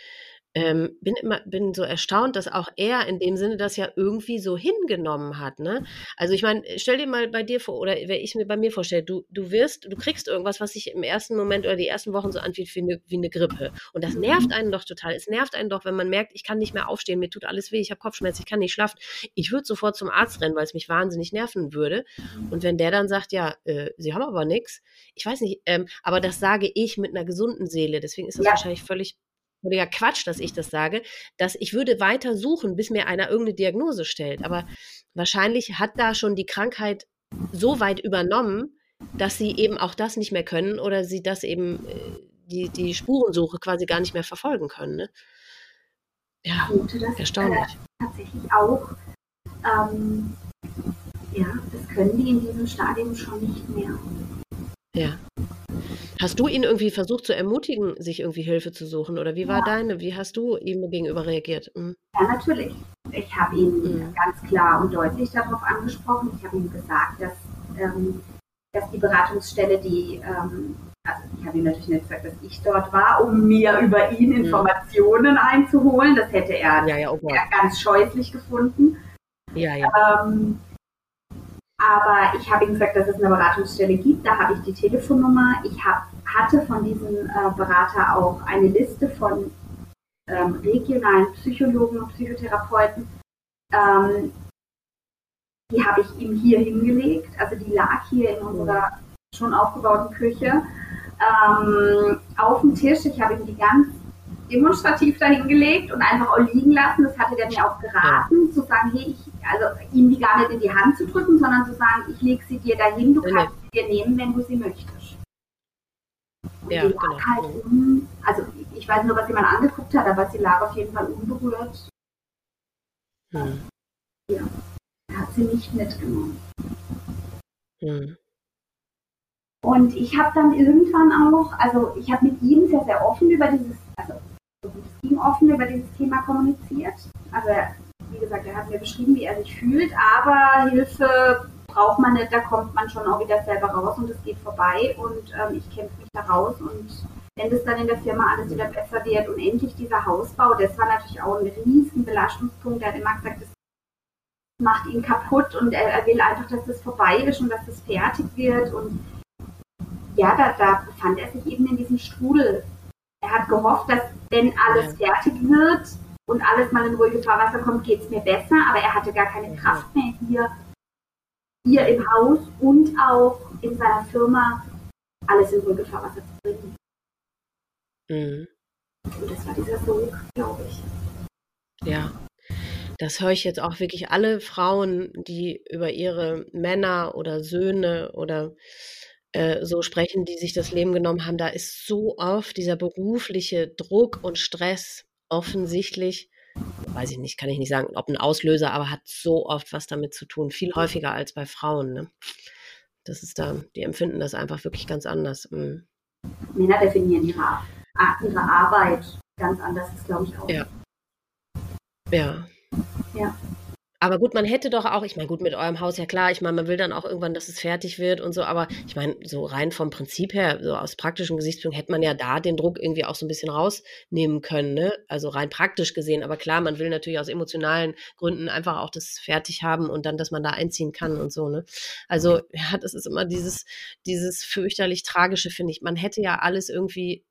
ähm, bin immer bin so erstaunt, dass auch er in dem Sinne das ja irgendwie so hingenommen hat. Ne? Also ich meine, stell dir mal bei dir vor, oder wenn ich mir bei mir vorstelle, du, du wirst, du kriegst irgendwas, was sich im ersten Moment oder die ersten Wochen so anfühlt wie eine, wie eine Grippe. Und das nervt einen doch total. Es nervt einen doch, wenn man merkt, ich kann nicht mehr aufstehen, mir tut alles weh, ich habe Kopfschmerzen, ich kann nicht schlafen. Ich würde sofort zum Arzt rennen, weil es mich wahnsinnig nerven würde. Und wenn der dann sagt, ja, äh, sie haben aber nichts, ich weiß nicht, ähm, aber das sage ich mit einer gesunden Seele. Deswegen ist das ja. wahrscheinlich völlig völliger Quatsch, dass ich das sage, dass ich würde weiter suchen, bis mir einer irgendeine Diagnose stellt. Aber wahrscheinlich hat da schon die Krankheit so weit übernommen, dass sie eben auch das nicht mehr können oder sie das eben, äh, die, die Spurensuche quasi gar nicht mehr verfolgen können. Ne? Ja, das, erstaunlich. Äh, tatsächlich auch. Ähm, ja, das können die in diesem Stadium schon nicht mehr. Ja. Hast du ihn irgendwie versucht zu ermutigen, sich irgendwie Hilfe zu suchen? Oder wie war ja. deine, wie hast du ihm gegenüber reagiert? Mhm. Ja, natürlich. Ich habe ihn mhm. ganz klar und deutlich darauf angesprochen. Ich habe ihm gesagt, dass, ähm, dass die Beratungsstelle, die, ähm, also ich habe ihm natürlich nicht gesagt, dass ich dort war, um mir über ihn mhm. Informationen mhm. einzuholen. Das hätte er, ja, ja, oh ganz scheußlich gefunden. Ja, ja. Ähm, aber ich habe ihm gesagt, dass es eine Beratungsstelle gibt. Da habe ich die Telefonnummer. Ich hab, hatte von diesem äh, Berater auch eine Liste von ähm, regionalen Psychologen und Psychotherapeuten. Ähm, die habe ich ihm hier hingelegt. Also die lag hier in unserer schon aufgebauten Küche ähm, auf dem Tisch. Ich habe ihm die ganz demonstrativ dahingelegt und einfach auch liegen lassen. Das hatte der mir auch geraten, ja. zu sagen, hey, ich, also ihm die gar nicht in die Hand zu drücken, sondern zu sagen, ich lege sie dir dahin, du kannst sie dir nehmen, wenn du sie möchtest. Und ja, die lag genau. halt um, also ich weiß nur, was jemand angeguckt hat, aber sie lag auf jeden Fall unberührt. Hm. Ja, er hat sie nicht mitgenommen. Hm. Und ich habe dann irgendwann auch, also ich habe mit ihm sehr, sehr offen über dieses, also ging offen über dieses Thema kommuniziert. Also wie gesagt, er hat mir beschrieben, wie er sich fühlt, aber Hilfe braucht man nicht, da kommt man schon auch wieder selber raus und es geht vorbei und ähm, ich kämpfe mich da raus und wenn das dann in der Firma alles wieder besser wird und endlich dieser Hausbau, das war natürlich auch ein riesen Belastungspunkt, er hat immer gesagt, das macht ihn kaputt und er, er will einfach, dass das vorbei ist und dass das fertig wird und ja, da, da befand er sich eben in diesem Strudel. Er hat gehofft, dass wenn alles fertig wird und alles mal in ruhige Fahrwasser kommt, geht es mir besser, aber er hatte gar keine Kraft mehr hier, hier im Haus und auch in seiner Firma alles in ruhige Fahrwasser zu bringen. Mhm. Und das war dieser Sog, glaube ich. Ja. Das höre ich jetzt auch wirklich alle Frauen, die über ihre Männer oder Söhne oder äh, so sprechen, die sich das Leben genommen haben, da ist so oft dieser berufliche Druck und Stress offensichtlich, weiß ich nicht, kann ich nicht sagen, ob ein Auslöser, aber hat so oft was damit zu tun, viel häufiger als bei Frauen. Ne? Das ist da, die empfinden das einfach wirklich ganz anders. Mhm. Männer definieren ihre, ihre Arbeit ganz anders, glaube ich auch. Ja. Ja. Ja. Aber gut, man hätte doch auch, ich meine, gut, mit eurem Haus, ja klar, ich meine, man will dann auch irgendwann, dass es fertig wird und so, aber ich meine, so rein vom Prinzip her, so aus praktischen Gesichtspunkten, hätte man ja da den Druck irgendwie auch so ein bisschen rausnehmen können, ne? Also rein praktisch gesehen. Aber klar, man will natürlich aus emotionalen Gründen einfach auch das fertig haben und dann, dass man da einziehen kann und so, ne? Also, ja, das ist immer dieses, dieses fürchterlich Tragische, finde ich. Man hätte ja alles irgendwie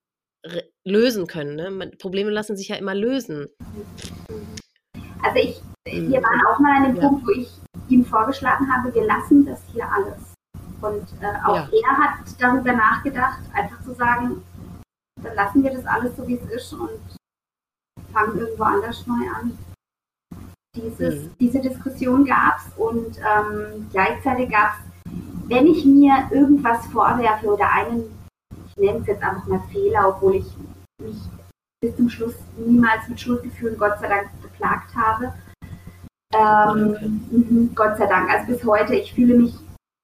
lösen können, ne? Man, Probleme lassen sich ja immer lösen. Also ich, wir waren auch mal an dem ja. Punkt, wo ich ihm vorgeschlagen habe, wir lassen das hier alles. Und äh, auch ja. er hat darüber nachgedacht, einfach zu sagen, dann lassen wir das alles so, wie es ist und fangen irgendwo anders neu an. Dieses, mhm. Diese Diskussion gab es und ähm, gleichzeitig gab es, wenn ich mir irgendwas vorwerfe oder einen, ich nenne es jetzt einfach mal Fehler, obwohl ich mich bis zum Schluss niemals mit Schuldgefühlen, Gott sei Dank, beklagt habe. Ähm, mhm, Gott sei Dank. Also bis heute, ich fühle mich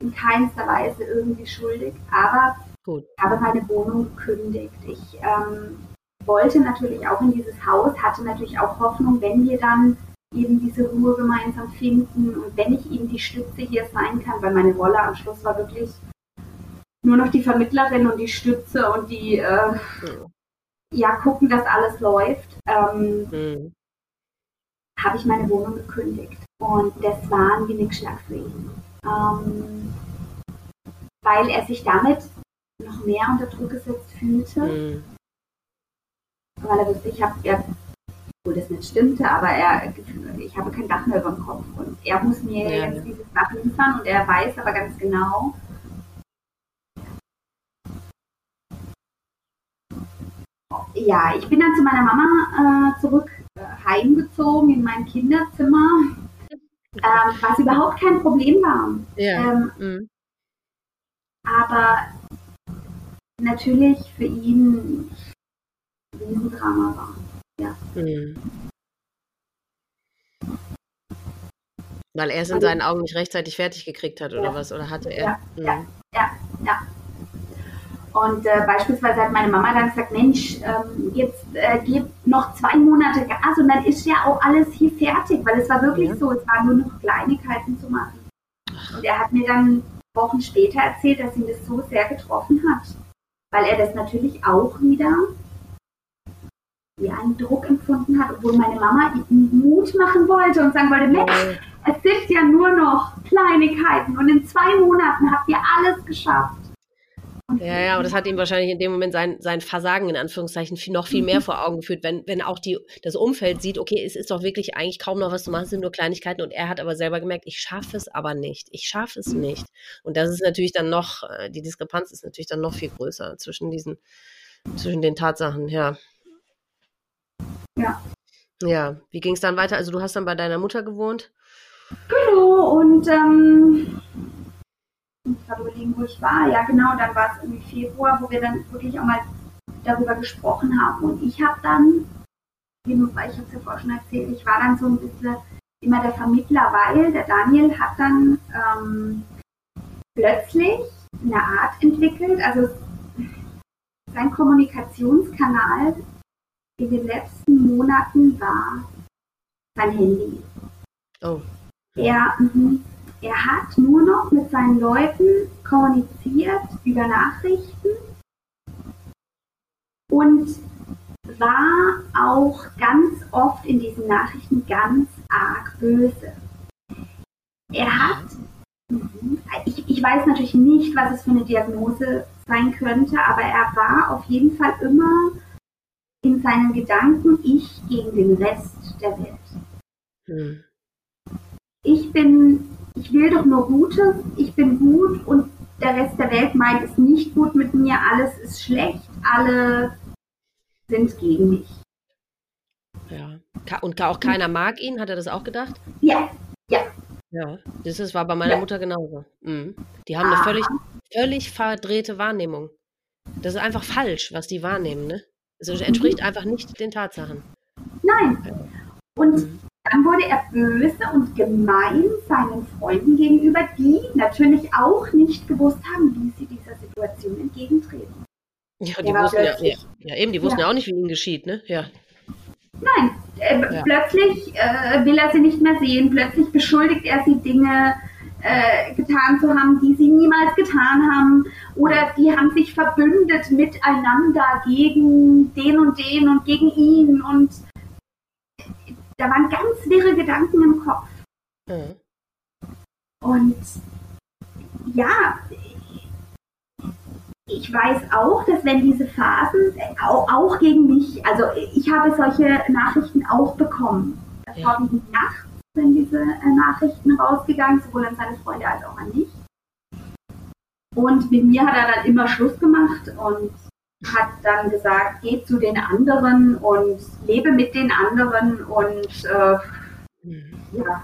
in keinster Weise irgendwie schuldig, aber Gut. ich habe meine Wohnung gekündigt. Ich ähm, wollte natürlich auch in dieses Haus, hatte natürlich auch Hoffnung, wenn wir dann eben diese Ruhe gemeinsam finden und wenn ich eben die Stütze hier sein kann, weil meine Rolle am Schluss war wirklich nur noch die Vermittlerin und die Stütze und die äh, ja gucken, dass alles läuft. Ähm, mhm habe ich meine Wohnung gekündigt. Und das war ein Genickschlag für ihn. Ähm, weil er sich damit noch mehr unter Druck gesetzt fühlte. Mhm. Weil er wusste, ich habe, ja, obwohl das nicht stimmte, aber er, ich habe kein Dach mehr über dem Kopf. Und er muss mir ja. jetzt dieses Dach liefern und er weiß aber ganz genau, ja, ich bin dann zu meiner Mama äh, zurück heimgezogen in mein Kinderzimmer, ähm, was überhaupt kein Problem war. Ja. Ähm, mhm. Aber natürlich für ihn ein Riesendrama war. Ja. Mhm. Weil er es in seinen Augen nicht rechtzeitig fertig gekriegt hat, oder ja. was? Oder hatte er? Ja, mhm. ja, ja, ja. Und äh, beispielsweise hat meine Mama dann gesagt, Mensch, ähm, jetzt äh, geht noch zwei Monate Gas und dann ist ja auch alles hier fertig, weil es war wirklich ja. so, es waren nur noch Kleinigkeiten zu machen. Und er hat mir dann Wochen später erzählt, dass ihn das so sehr getroffen hat, weil er das natürlich auch wieder wie einen Druck empfunden hat, obwohl meine Mama ihm Mut machen wollte und sagen wollte, Mensch, es sind ja nur noch Kleinigkeiten und in zwei Monaten habt ihr alles geschafft. Ja, ja, und das hat ihm wahrscheinlich in dem Moment sein, sein Versagen in Anführungszeichen viel, noch viel mehr mhm. vor Augen geführt, wenn, wenn auch die, das Umfeld sieht, okay, es ist doch wirklich eigentlich kaum noch was zu machen, es sind nur Kleinigkeiten und er hat aber selber gemerkt, ich schaffe es aber nicht, ich schaffe es nicht. Und das ist natürlich dann noch, äh, die Diskrepanz ist natürlich dann noch viel größer zwischen diesen, zwischen den Tatsachen, ja. Ja, wie ging es dann weiter? Also du hast dann bei deiner Mutter gewohnt? Genau, und ähm, ich gerade überlegen, wo ich war. Ja, genau, dann war es irgendwie Februar, wo wir dann wirklich auch mal darüber gesprochen haben. Und ich habe dann, ich habe es ja vorher schon erzählt, ich war dann so ein bisschen immer der Vermittler, weil der Daniel hat dann ähm, plötzlich eine Art entwickelt, also sein Kommunikationskanal in den letzten Monaten war sein Handy. Oh. Er, mhm. Er hat nur noch mit seinen Leuten kommuniziert über Nachrichten und war auch ganz oft in diesen Nachrichten ganz arg böse. Er hat, ich, ich weiß natürlich nicht, was es für eine Diagnose sein könnte, aber er war auf jeden Fall immer in seinen Gedanken ich gegen den Rest der Welt. Hm. Ich bin, ich will doch nur Gutes, ich bin gut und der Rest der Welt meint es nicht gut mit mir, alles ist schlecht, alle sind gegen mich. Ja. Und auch keiner mag ihn, hat er das auch gedacht? Ja, ja. Ja, das war bei meiner ja. Mutter genauso. Mhm. Die haben eine völlig, völlig verdrehte Wahrnehmung. Das ist einfach falsch, was die wahrnehmen, ne? Also entspricht mhm. einfach nicht den Tatsachen. Nein. Und mhm. Dann wurde er böse und gemein seinen Freunden gegenüber, die natürlich auch nicht gewusst haben, wie sie dieser Situation entgegentreten. Ja, die wussten ja, ja, ja, eben, die wussten ja. ja. auch nicht, wie ihnen geschieht, ne? Ja. Nein, äh, plötzlich äh, will er sie nicht mehr sehen, plötzlich beschuldigt er sie Dinge äh, getan zu haben, die sie niemals getan haben. Oder die haben sich verbündet miteinander gegen den und den und gegen ihn. Und da waren ganz wirre Gedanken im Kopf. Mhm. Und ja, ich weiß auch, dass wenn diese Phasen auch, auch, gegen mich, also ich habe solche Nachrichten auch bekommen. Das ja. vorwiegend nachts sind diese äh, Nachrichten rausgegangen, sowohl an seine Freunde als auch an mich. Und mit mir hat er dann immer Schluss gemacht und hat dann gesagt, geh zu den anderen und lebe mit den anderen und äh, mhm. ja.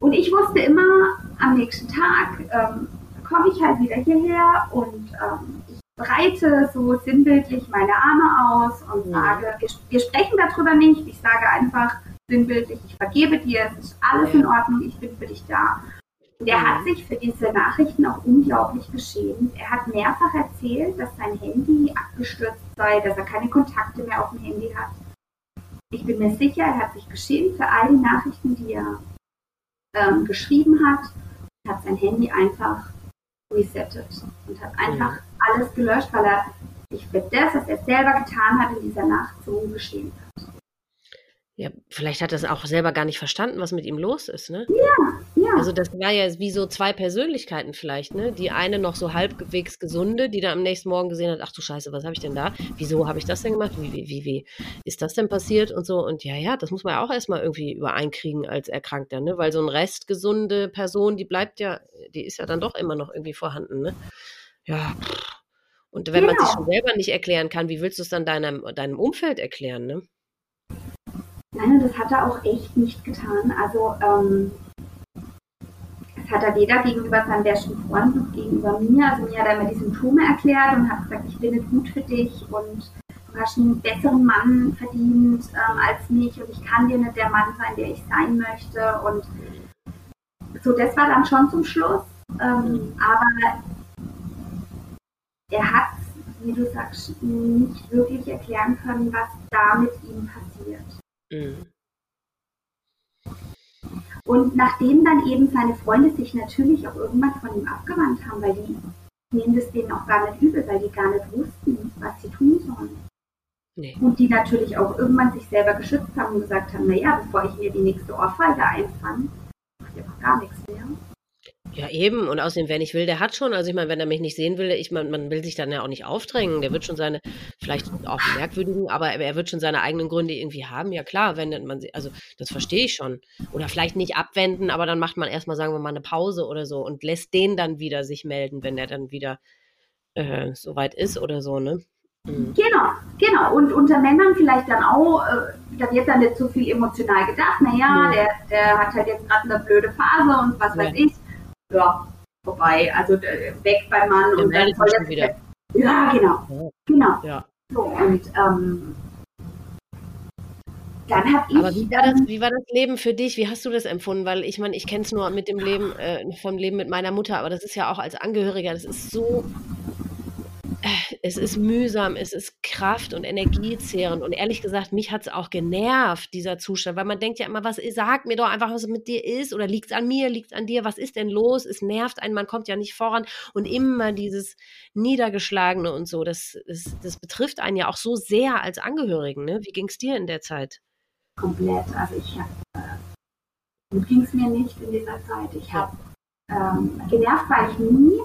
Und ich wusste immer, am nächsten Tag ähm, komme ich halt wieder hierher und ähm, ich breite so sinnbildlich meine Arme aus und mhm. sage, wir, wir, sprechen darüber nicht, ich sage einfach sinnbildlich, ich vergebe dir, es ist alles in Ordnung, ich bin für dich da. Und er hat sich für diese Nachrichten auch unglaublich geschämt. Er hat mehrfach erzählt, dass sein Handy abgestürzt sei, dass er keine Kontakte mehr auf dem Handy hat. Ich bin mir sicher, er hat sich geschämt für all die Nachrichten, die er ähm, geschrieben hat, hat sein Handy einfach resettet und hat einfach alles gelöscht, weil er sich für das, was er selber getan hat, in dieser Nacht so geschämt hat. Ja, vielleicht hat er es auch selber gar nicht verstanden, was mit ihm los ist, ne? Ja, ja. Also das war ja wie so zwei Persönlichkeiten vielleicht, ne? Die eine noch so halbwegs gesunde, die dann am nächsten Morgen gesehen hat, ach du Scheiße, was habe ich denn da? Wieso habe ich das denn gemacht? Wie, wie, wie, wie ist das denn passiert und so? Und ja, ja, das muss man ja auch erstmal irgendwie übereinkriegen als Erkrankter, ne? Weil so ein restgesunde Person, die bleibt ja, die ist ja dann doch immer noch irgendwie vorhanden, ne? Ja. Und wenn genau. man sich genau. schon selber nicht erklären kann, wie willst du es dann deinem, deinem Umfeld erklären, ne? Nein, das hat er auch echt nicht getan. Also ähm, hat er weder gegenüber seinem besten Freund noch gegenüber mir. Also mir hat er mir die Symptome erklärt und hat gesagt, ich bin nicht gut für dich und du hast einen besseren Mann verdient ähm, als mich und ich kann dir nicht der Mann sein, der ich sein möchte. Und so, das war dann schon zum Schluss. Ähm, aber er hat, wie du sagst, nicht wirklich erklären können, was da mit ihm passiert. Mhm. Und nachdem dann eben seine Freunde sich natürlich auch irgendwann von ihm abgewandt haben, weil die nehmen das denen auch gar nicht übel, weil die gar nicht wussten, was sie tun sollen. Nee. Und die natürlich auch irgendwann sich selber geschützt haben und gesagt haben, naja, bevor ich mir die nächste Ohrfeige einfange, mache ich einfach gar nichts mehr. Ja, eben. Und außerdem, wer nicht will, der hat schon. Also ich meine, wenn er mich nicht sehen will, ich meine, man will sich dann ja auch nicht aufdrängen. Der wird schon seine, vielleicht auch merkwürdigen, aber er wird schon seine eigenen Gründe irgendwie haben. Ja klar, wendet man sich, also das verstehe ich schon. Oder vielleicht nicht abwenden, aber dann macht man erstmal, sagen wir mal, eine Pause oder so und lässt den dann wieder sich melden, wenn er dann wieder äh, soweit ist oder so, ne? Mhm. Genau, genau. Und unter Männern vielleicht dann auch, äh, da wird dann nicht so viel emotional gedacht. Naja, nee. der, der hat halt jetzt gerade eine blöde Phase und was nee. weiß ich. Ja, vorbei. Also äh, weg beim Mann und dann voll das wieder. Ja, genau. Genau. Ja. So, und ähm, dann habe ich. Aber wie war, das, wie war das Leben für dich? Wie hast du das empfunden? Weil ich meine, ich kenne es nur mit dem Leben, äh, vom Leben mit meiner Mutter, aber das ist ja auch als Angehöriger, das ist so es ist mühsam, es ist Kraft- und Energiezehrend. Und ehrlich gesagt, mich hat es auch genervt, dieser Zustand, weil man denkt ja immer, was sag mir doch einfach, was mit dir ist oder liegt es an mir, liegt es an dir, was ist denn los? Es nervt einen, man kommt ja nicht voran. Und immer dieses Niedergeschlagene und so, das, das, das betrifft einen ja auch so sehr als Angehörigen. Ne? Wie ging es dir in der Zeit? Komplett. Also ich habe, äh, ging es mir nicht in dieser Zeit. Ich habe, ähm, genervt war ich nie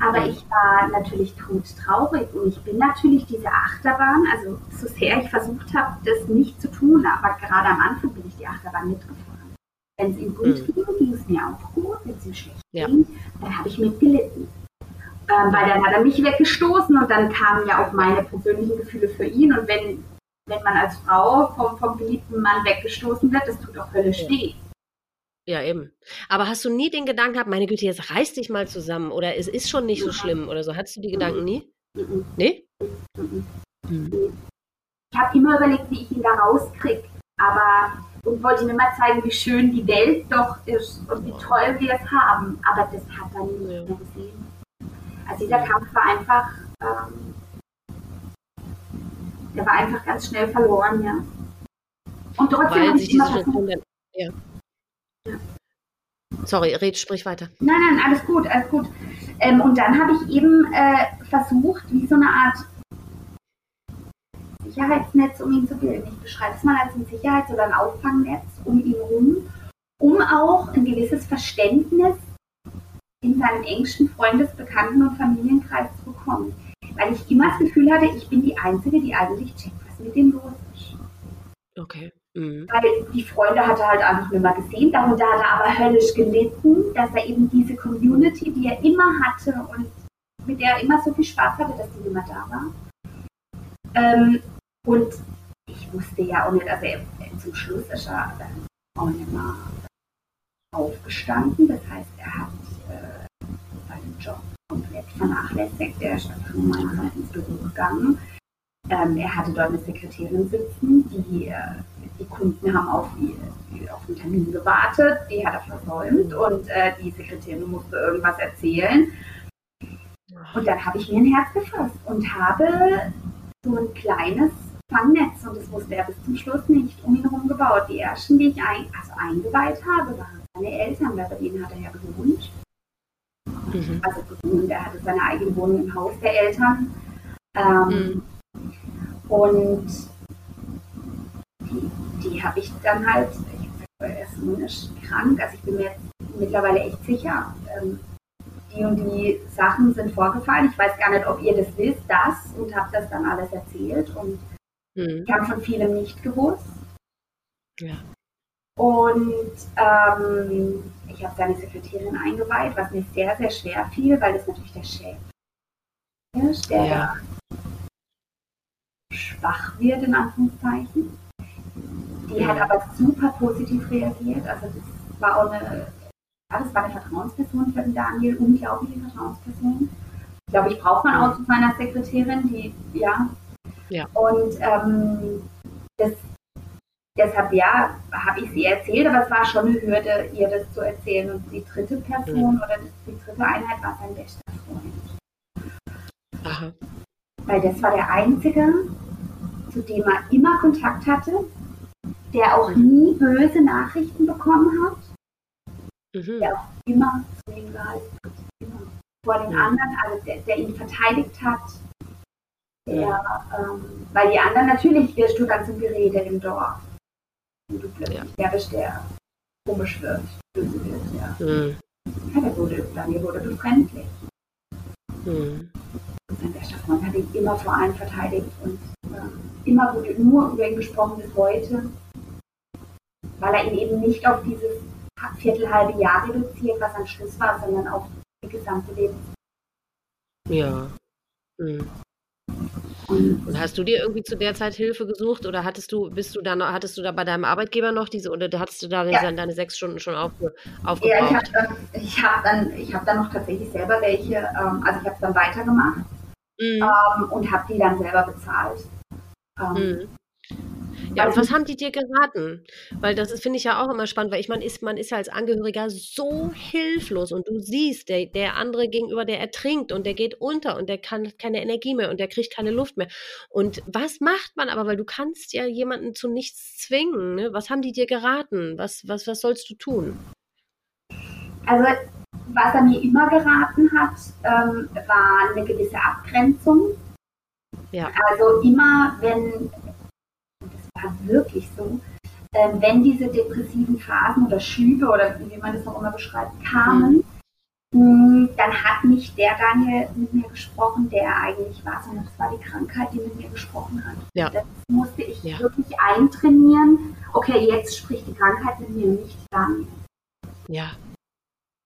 aber ich war natürlich traurig und ich bin natürlich diese Achterbahn, also so sehr ich versucht habe, das nicht zu tun, aber gerade am Anfang bin ich die Achterbahn mitgefahren. Wenn es ihm gut mhm. ging, ging es mir auch gut. Wenn es ihm schlecht ja. ging, dann habe ich mitgelitten. Ähm, weil dann hat er mich weggestoßen und dann kamen ja auch meine persönlichen Gefühle für ihn. Und wenn, wenn man als Frau vom, vom geliebten Mann weggestoßen wird, das tut auch höllisch ja. weh. Ja, eben. Aber hast du nie den Gedanken gehabt, meine Güte, jetzt reiß dich mal zusammen oder es ist schon nicht so schlimm oder so? Hattest du die Gedanken nie? Nee? Ich habe immer überlegt, wie ich ihn da rauskriege. Aber und wollte ihm immer zeigen, wie schön die Welt doch ist und wie toll wir es haben. Aber das hat er nie ja. mehr gesehen. Also dieser Kampf war einfach, ähm, der war einfach ganz schnell verloren, ja. Und trotzdem habe ich immer versucht, ja. Sorry, red, sprich weiter. Nein, nein, alles gut, alles gut. Ähm, und dann habe ich eben äh, versucht, wie so eine Art Sicherheitsnetz um ihn zu bilden. Ich beschreibe es mal als ein Sicherheits- oder ein Auffangnetz um ihn herum, um auch ein gewisses Verständnis in seinem engsten Freundes-, Bekannten- und Familienkreis zu bekommen. Weil ich immer das Gefühl hatte, ich bin die Einzige, die eigentlich checkt, was mit dem los ist. Okay. Mhm. Weil die Freunde hat er halt einfach nicht mehr gesehen. Darunter hat er aber höllisch gelitten, dass er eben diese Community, die er immer hatte und mit der er immer so viel Spaß hatte, dass die mehr da war. Ähm, und ich wusste ja auch nicht, also er, zum Schluss ist er auch nicht mehr aufgestanden. Das heißt, er hat äh, seinen Job komplett vernachlässigt. Er ist einfach nur mal ins Büro gegangen. Ähm, er hatte dort eine Sekretärin sitzen, die äh, die Kunden haben auf, die, auf den Termin gewartet, die hat er versäumt und äh, die Sekretärin musste irgendwas erzählen. Und dann habe ich mir ein Herz gefasst und habe so ein kleines Fangnetz, und das wusste er bis zum Schluss nicht, um ihn herum gebaut. Die ersten, die ich ein, also eingeweiht habe, waren seine Eltern, weil bei denen hat er ja gewohnt. Mhm. Also gewohnt, er hatte seine eigene Wohnung im Haus der Eltern. Ähm, mhm. Und die habe ich dann halt, ich sage, er ist monisch krank, also ich bin mir jetzt mittlerweile echt sicher, ähm, die und die Sachen sind vorgefallen. Ich weiß gar nicht, ob ihr das wisst, das und habe das dann alles erzählt und mhm. ich habe von vielem nicht gewusst. Ja. Und ähm, ich habe seine Sekretärin eingeweiht, was mir sehr, sehr schwer fiel, weil das natürlich der Chef ist, der ja. schwach wird, in Anführungszeichen. Die hat aber super positiv reagiert. Also das war auch eine, ja, das war eine Vertrauensperson für den Daniel, unglaubliche Vertrauensperson. Ich glaube, ich brauche man auch zu meiner Sekretärin, die, ja. ja. Und ähm, das, deshalb, ja, habe ich sie erzählt, aber es war schon eine Hürde, ihr das zu erzählen. Und die dritte Person mhm. oder die dritte Einheit war sein bester Freund. Aha. Weil das war der einzige, zu dem er immer Kontakt hatte, der auch nie böse Nachrichten bekommen hat, mhm. der auch immer zu ihm gehalten hat. Immer. Vor den anderen, also der, der ihn verteidigt hat. Der, ähm, weil die anderen, natürlich wirst du dann zum Gerede im Dorf. Und du plötzlich ja. der bist, der komisch wird, böse wird, ja. Mhm. ja der wurde, Daniel wurde befremdlich. Mhm. Und sein bester Freund hat ihn immer vor allen verteidigt und äh, immer wurde nur über ihn gesprochen bis heute weil er ihn eben nicht auf dieses viertelhalbe Jahr reduziert, was am Schluss war, sondern auf die gesamte Lebenszeit. Ja. Mhm. Und, hast du dir irgendwie zu der Zeit Hilfe gesucht oder hattest du, bist du da noch, hattest du da bei deinem Arbeitgeber noch diese oder hattest du da ja. deine, sechs Stunden schon auf, aufgebraucht? Ja, ich habe ich hab dann, ich habe dann noch tatsächlich selber welche, ähm, also ich habe es dann weitergemacht mhm. ähm, und habe die dann selber bezahlt. Ähm, mhm. Ja, und was haben die dir geraten? Weil das finde ich ja auch immer spannend, weil ich meine, ist, man ist ja als Angehöriger so hilflos und du siehst, der, der andere gegenüber, der ertrinkt und der geht unter und der kann keine Energie mehr und der kriegt keine Luft mehr. Und was macht man aber, weil du kannst ja jemanden zu nichts zwingen, ne? Was haben die dir geraten? Was, was, was sollst du tun? Also, was er mir immer geraten hat, ähm, war eine gewisse Abgrenzung. Ja. Also immer, wenn war wirklich so. Ähm, wenn diese depressiven Phasen oder Schübe oder wie man das auch immer beschreibt, kamen, mhm. dann hat nicht der Daniel mit mir gesprochen, der eigentlich war, sondern das war die Krankheit, die mit mir gesprochen hat. Ja. Das musste ich ja. wirklich eintrainieren. Okay, jetzt spricht die Krankheit mit mir nicht Daniel. Ja.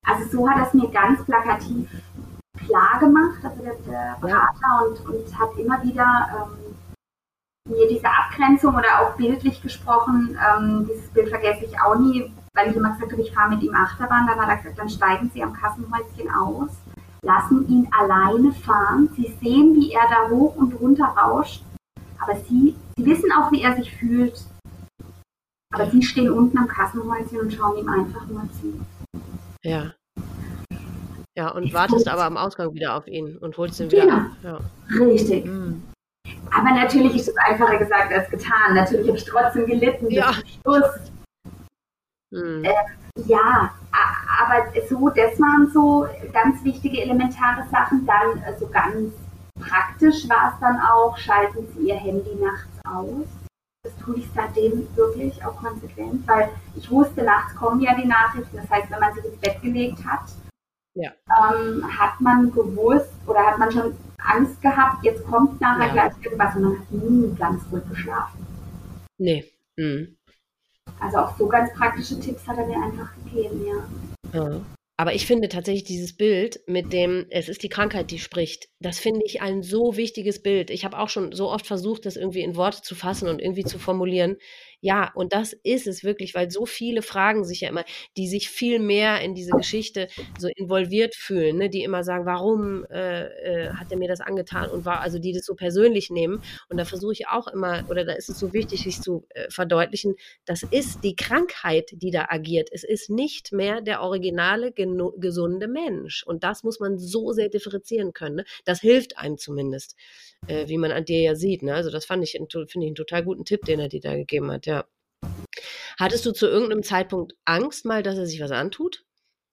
Also so hat er es mir ganz plakativ klar gemacht, also der, der Berater, und, und hat immer wieder ähm, mir diese Abgrenzung oder auch bildlich gesprochen, ähm, dieses Bild vergesse ich auch nie, weil ich immer gesagt habe, ich fahre mit ihm Achterbahn, dann hat er gesagt, dann steigen Sie am Kassenhäuschen aus, lassen ihn alleine fahren, Sie sehen, wie er da hoch und runter rauscht, aber Sie, Sie wissen auch, wie er sich fühlt, aber Sie stehen unten am Kassenhäuschen und schauen ihm einfach nur zu. Ja. Ja, und ich wartest aber am Ausgang wieder auf ihn und holst ihn wieder ab. Ja. Richtig. Mhm. Aber natürlich ist es einfacher gesagt als getan. Natürlich habe ich trotzdem gelitten ja. Schluss. Hm. Äh, ja, aber so, das waren so ganz wichtige elementare Sachen. Dann so also ganz praktisch war es dann auch, schalten Sie Ihr Handy nachts aus. Das tue ich seitdem wirklich auch konsequent, weil ich wusste, nachts kommen ja die Nachrichten. Das heißt, wenn man sich ins Bett gelegt hat, ja. ähm, hat man gewusst oder hat man schon Angst gehabt, jetzt kommt nachher ja. gleich irgendwas und man hat nie ganz ruhig geschlafen. Nee. Mhm. Also auch so ganz praktische Tipps hat er mir einfach gegeben, ja. ja. Aber ich finde tatsächlich dieses Bild mit dem, es ist die Krankheit, die spricht, das finde ich ein so wichtiges Bild. Ich habe auch schon so oft versucht, das irgendwie in Worte zu fassen und irgendwie zu formulieren. Ja, und das ist es wirklich, weil so viele fragen sich ja immer, die sich viel mehr in diese Geschichte so involviert fühlen, ne? die immer sagen, warum äh, äh, hat er mir das angetan und war, also die das so persönlich nehmen. Und da versuche ich auch immer, oder da ist es so wichtig, sich zu äh, verdeutlichen, das ist die Krankheit, die da agiert. Es ist nicht mehr der originale, gesunde Mensch. Und das muss man so sehr differenzieren können. Ne? Das hilft einem zumindest äh, wie man an dir ja sieht. Ne? Also das fand ich, finde ich einen total guten Tipp, den er dir da gegeben hat, ja. Hattest du zu irgendeinem Zeitpunkt Angst mal, dass er sich was antut?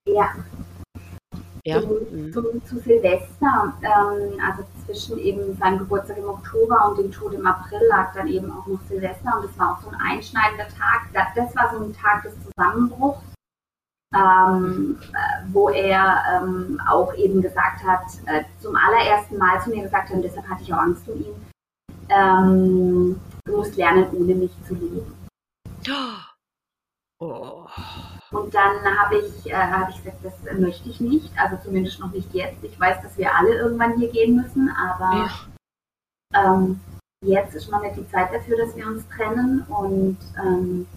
Ja. Ja. Zu, mhm. zu, zu Silvester, ähm, also zwischen eben seinem Geburtstag im Oktober und dem Tod im April lag dann eben auch noch Silvester und das war auch so ein einschneidender Tag. Das, das war so ein Tag des Zusammenbruchs ähm, wo er ähm, auch eben gesagt hat, äh, zum allerersten Mal zu mir gesagt hat, und deshalb hatte ich auch Angst um ihn, ähm, du musst lernen, ohne mich zu leben. Oh. Und dann habe ich, äh, hab ich gesagt, das möchte ich nicht, also zumindest noch nicht jetzt. Ich weiß, dass wir alle irgendwann hier gehen müssen, aber ja. ähm, jetzt ist noch nicht die Zeit dafür, dass wir uns trennen und ähm,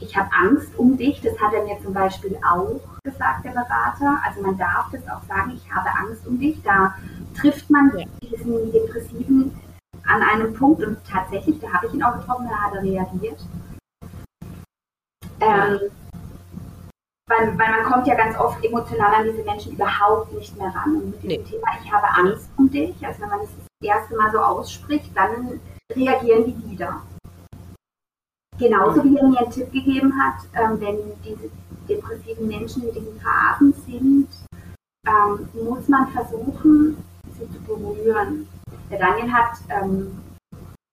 ich habe Angst um dich. Das hat er mir zum Beispiel auch gesagt, der Berater. Also man darf das auch sagen, ich habe Angst um dich. Da trifft man ja. diesen Depressiven an einem Punkt und tatsächlich, da habe ich ihn auch getroffen, da hat er reagiert. Ähm, weil, weil, man kommt ja ganz oft emotional an diese Menschen überhaupt nicht mehr ran. Und mit dem Thema, ich habe Angst um dich, also wenn man das das erste Mal so ausspricht, dann reagieren die wieder. Genauso wie er mir einen Tipp gegeben hat, ähm, wenn diese depressiven Menschen in diesen Phasen sind, ähm, muss man versuchen, sie zu berühren. Der Daniel hat, ähm,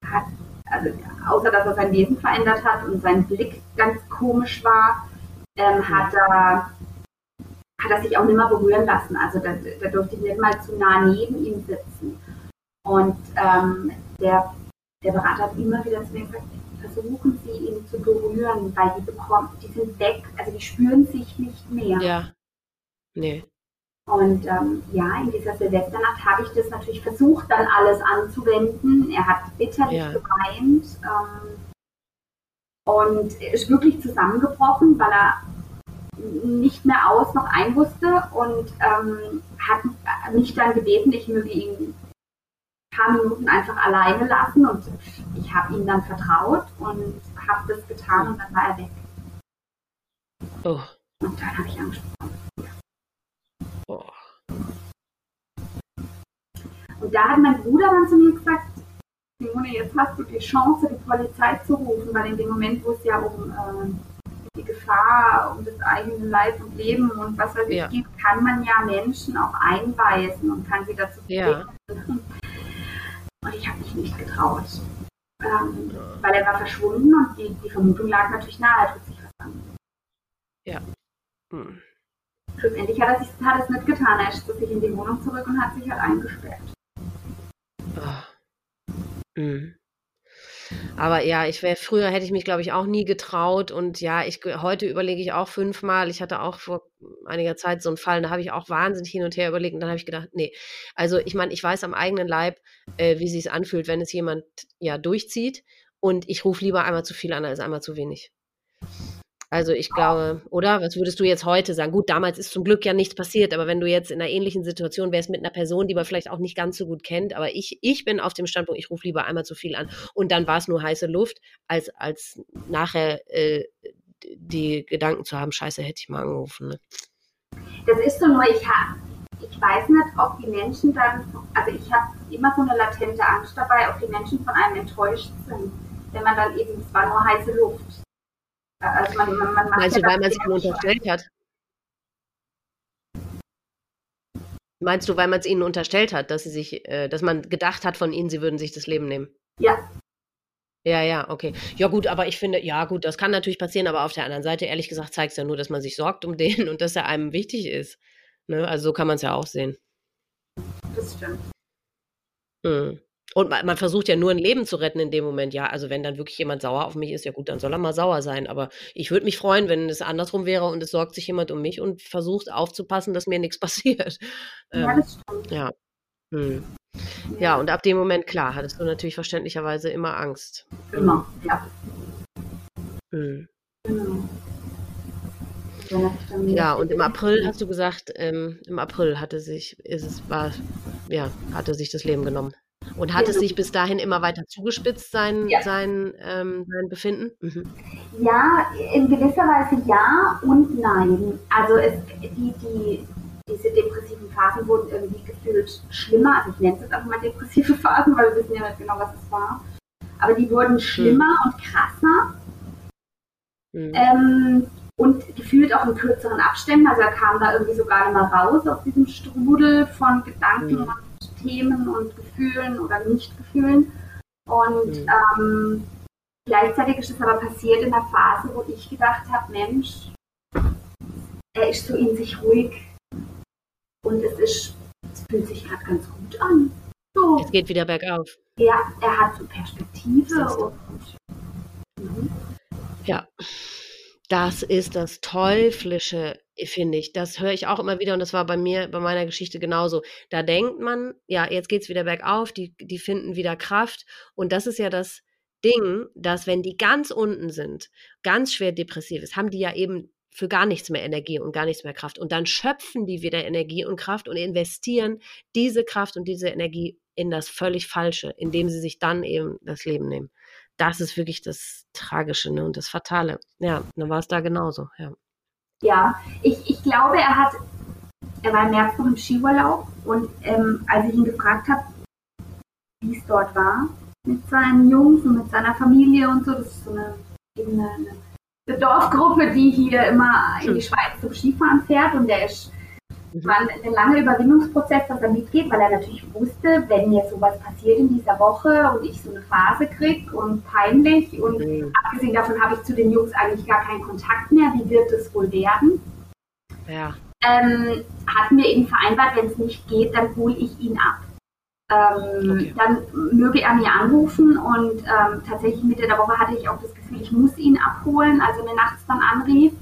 hat also außer dass er sein Leben verändert hat und sein Blick ganz komisch war, ähm, hat, er, hat er sich auch nicht mehr berühren lassen. Also da, da durfte ich nicht mal zu nah neben ihm sitzen. Und ähm, der, der Berater hat immer wieder zu mir gesagt, versuchen sie ihn zu berühren, weil die bekommen, die sind weg, also die spüren sich nicht mehr. Ja. Nee. Und ähm, ja, in dieser Silvesternacht habe ich das natürlich versucht, dann alles anzuwenden. Er hat bitterlich ja. geweint ähm, und ist wirklich zusammengebrochen, weil er nicht mehr aus noch ein wusste und ähm, hat mich dann gebeten, ich möge ihn ein paar Minuten einfach alleine lassen und ich habe ihm dann vertraut und habe das getan und dann war er weg. Oh. Und dann habe ich angesprochen. Da hat mein Bruder dann zu mir gesagt, Simone, jetzt hast du die Chance, die Polizei zu rufen, weil in dem Moment, wo es ja um äh, die Gefahr, um das eigene Leib und Leben und was weiß ich ja. geht, kann man ja Menschen auch einweisen und kann sie dazu ja. Und ich habe mich nicht getraut. Ähm, ja. Weil er war verschwunden und die, die Vermutung lag natürlich nahe, er tut sich was an. Ja. Hm. Schlussendlich hat er es hat es nicht getan. Er ist sich in die Wohnung zurück und hat sich halt eingesperrt. Oh. Mhm. Aber ja, ich wäre früher hätte ich mich, glaube ich, auch nie getraut. Und ja, ich heute überlege ich auch fünfmal. Ich hatte auch vor einiger Zeit so einen Fall, da habe ich auch wahnsinnig hin und her überlegt und dann habe ich gedacht, nee. Also ich meine, ich weiß am eigenen Leib, äh, wie sich anfühlt, wenn es jemand ja durchzieht. Und ich rufe lieber einmal zu viel an als einmal zu wenig. Also ich glaube, oder? Was würdest du jetzt heute sagen? Gut, damals ist zum Glück ja nichts passiert, aber wenn du jetzt in einer ähnlichen Situation wärst mit einer Person, die man vielleicht auch nicht ganz so gut kennt, aber ich, ich bin auf dem Standpunkt, ich rufe lieber einmal zu viel an und dann war es nur heiße Luft, als, als nachher äh, die Gedanken zu haben, scheiße, hätte ich mal angerufen. Ne? Das ist so nur, ich habe ich weiß nicht, ob die Menschen dann, also ich habe immer so eine latente Angst dabei, ob die Menschen von einem enttäuscht sind, wenn man dann eben, es war nur heiße Luft. Also man, man, man Meinst du, weil man es ihnen unterstellt hat? Meinst du, weil man es ihnen unterstellt hat, dass sie sich, äh, dass man gedacht hat von ihnen, sie würden sich das Leben nehmen? Ja. Ja, ja, okay. Ja, gut, aber ich finde, ja, gut, das kann natürlich passieren, aber auf der anderen Seite, ehrlich gesagt, zeigt es ja nur, dass man sich sorgt um den und dass er einem wichtig ist. Ne? Also so kann man es ja auch sehen. Das stimmt. Hm. Und man, man, versucht ja nur ein Leben zu retten in dem Moment. Ja, also wenn dann wirklich jemand sauer auf mich ist, ja gut, dann soll er mal sauer sein. Aber ich würde mich freuen, wenn es andersrum wäre und es sorgt sich jemand um mich und versucht aufzupassen, dass mir nichts passiert. Ja, ähm. Ja. Hm. Ja, und ab dem Moment, klar, hattest du natürlich verständlicherweise immer Angst. Immer, ja. Hm. Genau. Ja, und im April hast du gesagt, ähm, im April hatte sich, ist es, war, ja, hatte sich das Leben genommen. Und hat es sich bis dahin immer weiter zugespitzt, sein, ja. sein, ähm, sein Befinden? Mhm. Ja, in gewisser Weise ja und nein. Also es, die, die, diese depressiven Phasen wurden irgendwie gefühlt schlimmer. Also ich nenne es jetzt einfach mal depressive Phasen, weil wir wissen ja nicht genau, was es war. Aber die wurden schlimmer mhm. und krasser. Mhm. Ähm, und gefühlt auch in kürzeren Abständen. Also er kam da irgendwie sogar immer raus aus diesem Strudel von Gedanken mhm. Themen und Gefühlen oder Nicht-Gefühlen. Und mhm. ähm, gleichzeitig ist es aber passiert in der Phase, wo ich gedacht habe, Mensch, er ist so in sich ruhig und es ist, es fühlt sich gerade ganz gut an. So. Es geht wieder bergauf. Ja, er hat so Perspektive und. Mhm. Ja, das ist das Teuflische finde ich. Das höre ich auch immer wieder und das war bei mir, bei meiner Geschichte genauso. Da denkt man, ja, jetzt geht's wieder bergauf, die, die finden wieder Kraft. Und das ist ja das Ding, dass wenn die ganz unten sind, ganz schwer depressiv ist, haben die ja eben für gar nichts mehr Energie und gar nichts mehr Kraft. Und dann schöpfen die wieder Energie und Kraft und investieren diese Kraft und diese Energie in das völlig Falsche, indem sie sich dann eben das Leben nehmen. Das ist wirklich das Tragische ne, und das Fatale. Ja, dann war es da genauso. Ja. Ja, ich, ich glaube, er hat, er war im März noch im Skiurlaub und ähm, als ich ihn gefragt habe, wie es dort war, mit seinen Jungs und mit seiner Familie und so, das ist so eine, eine, eine Dorfgruppe, die hier immer in die Schweiz zum Skifahren fährt und der ist war ein, ein langer Überwindungsprozess, dass er mitgeht, weil er natürlich wusste, wenn mir sowas passiert in dieser Woche und ich so eine Phase kriege und peinlich und mhm. abgesehen davon habe ich zu den Jungs eigentlich gar keinen Kontakt mehr, wie wird es wohl werden? Ja. Ähm, hatten wir eben vereinbart, wenn es nicht geht, dann hole ich ihn ab. Ähm, okay. Dann möge er mir anrufen und ähm, tatsächlich Mitte der Woche hatte ich auch das Gefühl, ich muss ihn abholen, also mir nachts dann anrief.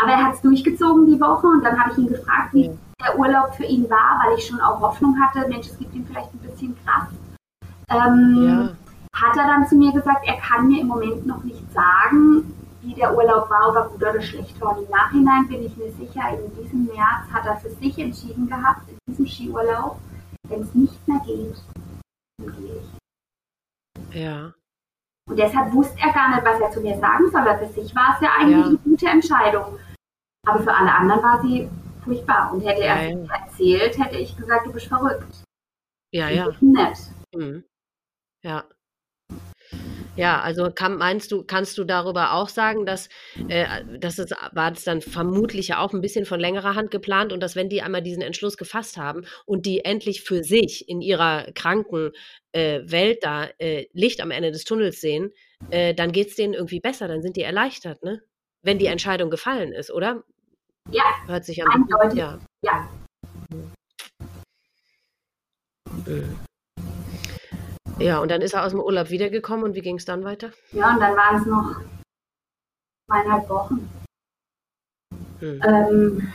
Aber er hat es durchgezogen die Woche und dann habe ich ihn gefragt, wie, der Urlaub für ihn war, weil ich schon auch Hoffnung hatte, Mensch, es gibt ihm vielleicht ein bisschen Kraft. Ähm, ja. Hat er dann zu mir gesagt, er kann mir im Moment noch nicht sagen, wie der Urlaub war, ob er gut oder schlecht war. Und im Nachhinein bin ich mir sicher, in diesem März hat er für sich entschieden gehabt, in diesem Skiurlaub, wenn es nicht mehr geht, dann gehe ich. Ja. Und deshalb wusste er gar nicht, was er zu mir sagen soll. Für sich war es ja eigentlich ja. eine gute Entscheidung. Aber für alle anderen war sie furchtbar. Und hätte er es erzählt, hätte ich gesagt, du bist verrückt. Ja, ja. Nett. Mhm. Ja. Ja, also kann, meinst du, kannst du darüber auch sagen, dass, äh, dass es war es dann vermutlich ja auch ein bisschen von längerer Hand geplant und dass wenn die einmal diesen Entschluss gefasst haben und die endlich für sich in ihrer kranken äh, Welt da äh, Licht am Ende des Tunnels sehen, äh, dann geht es denen irgendwie besser, dann sind die erleichtert, ne? Wenn die Entscheidung gefallen ist, oder? Ja. Hört sich an. Eindeutig. Ja. ja. Mhm. Ja, und dann ist er aus dem Urlaub wiedergekommen und wie ging es dann weiter? Ja, und dann waren es noch zweieinhalb Wochen, hm. ähm,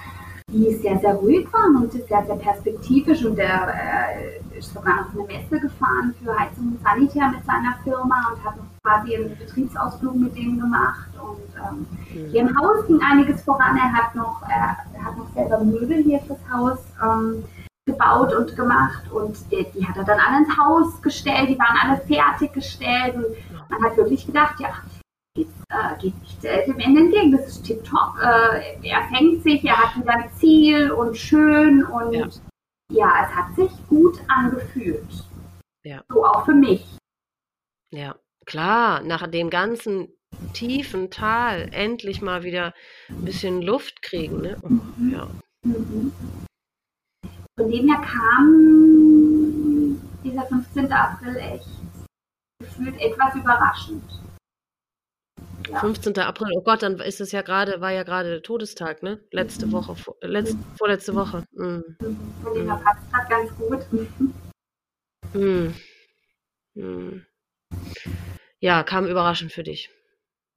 die sehr, sehr ruhig waren und sehr, sehr perspektivisch. Und er äh, ist sogar noch eine Messe gefahren für Heizung und Sanitär mit seiner Firma und hat noch quasi einen Betriebsausflug mit denen gemacht. Und ähm, hm. hier im Haus ging einiges voran. Er hat noch, er, er hat noch selber Möbel hier fürs Haus. Ähm, gebaut und gemacht und die, die, hat er dann alle ins Haus gestellt, die waren alle fertiggestellt und man hat wirklich gedacht, ja, geht, äh, geht nicht äh, dem Ende entgegen, das ist tipptopp, äh, er fängt sich, er hat wieder ein Ziel und schön und ja. Ja, es hat sich gut angefühlt. Ja. So auch für mich. Ja, klar, nach dem ganzen tiefen Tal endlich mal wieder ein bisschen Luft kriegen, ne? Oh, mhm. Ja. Mhm. Von dem her kam dieser 15. April echt gefühlt etwas überraschend. Ja. 15. April, oh Gott, dann ist es ja gerade, war ja gerade der Todestag, ne? Letzte mhm. Woche, vor, letzt, vorletzte Woche. Mhm. Von dem her passt es ganz gut. Mhm. Mhm. Ja, kam überraschend für dich.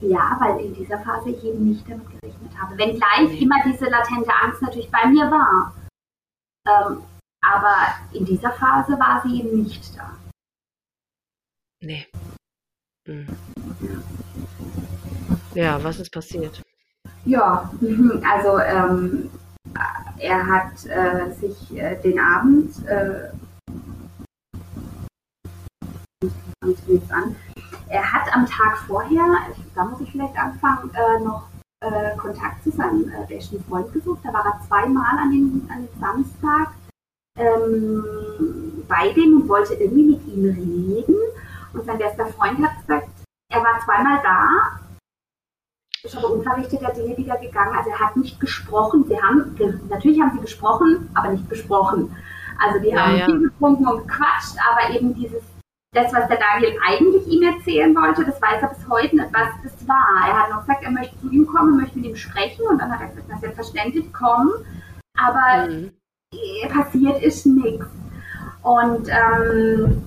Ja, weil in dieser Phase ich eben nicht damit gerechnet habe. Wenn gleich immer diese latente Angst natürlich bei mir war. Ähm, aber in dieser Phase war sie eben nicht da. Nee. Mhm. Ja, was ist passiert? Ja, mhm, also ähm, er hat äh, sich äh, den Abend, äh, an, er hat am Tag vorher, da muss ich vielleicht anfangen, äh, noch äh, Kontakt zu seinem äh, besten Freund gesucht. Da war er zweimal an dem, an dem Samstag ähm, bei dem und wollte irgendwie mit ihm reden. Und sein bester Freund hat gesagt, er war zweimal da, ist aber unverrichteter Dinge wieder gegangen. Also er hat nicht gesprochen. Sie haben, natürlich haben sie gesprochen, aber nicht gesprochen. Also die ja, haben ja. viel getrunken und gequatscht, aber eben dieses das, was der Daniel eigentlich ihm erzählen wollte, das weiß er bis heute nicht, was das war. Er hat noch gesagt, er möchte zu ihm kommen, möchte mit ihm sprechen und dann hat er gesagt, na selbstverständlich kommen, aber mhm. passiert ist nichts. Und ähm,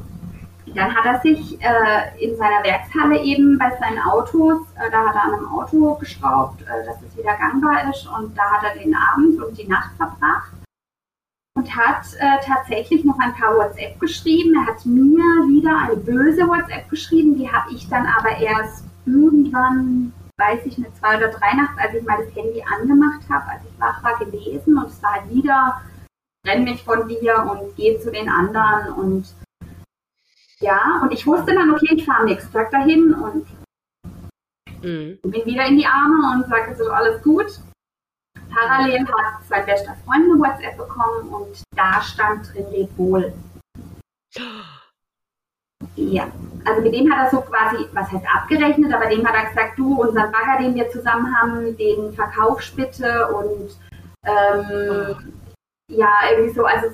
dann hat er sich äh, in seiner Werkshalle eben bei seinen Autos, äh, da hat er an einem Auto geschraubt, äh, dass es wieder gangbar ist. Und da hat er den Abend und die Nacht verbracht und hat äh, tatsächlich noch ein paar WhatsApp geschrieben. Er hat mir wieder eine böse WhatsApp geschrieben, die habe ich dann aber erst irgendwann, weiß ich nicht, zwei oder drei nachts, als ich mal das Handy angemacht habe, als ich wach war, gelesen. Und es war halt wieder, renn mich von dir und geh zu den anderen. Und ja, und ich wusste dann, okay, ich fahre nächsten Tag dahin und mhm. bin wieder in die Arme und sage, es ist alles gut. Parallel hat sein bester Freund eine WhatsApp bekommen und da stand drin, leb wohl. Ja, also mit dem hat er so quasi, was heißt abgerechnet, aber dem hat er gesagt, du, unseren Bagger, den wir zusammen haben, den verkaufst bitte und ähm, ja, irgendwie so, also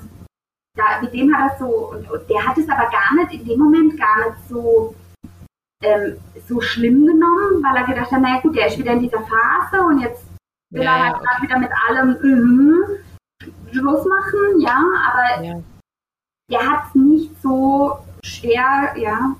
da, mit dem hat er so, und, und, der hat es aber gar nicht, in dem Moment gar nicht so, ähm, so schlimm genommen, weil er gedacht hat, naja gut, der ist wieder in dieser Phase und jetzt will ja, er halt okay. wieder mit allem mm, Schluss machen, ja, aber ja. er hat es nicht so schwer, ja.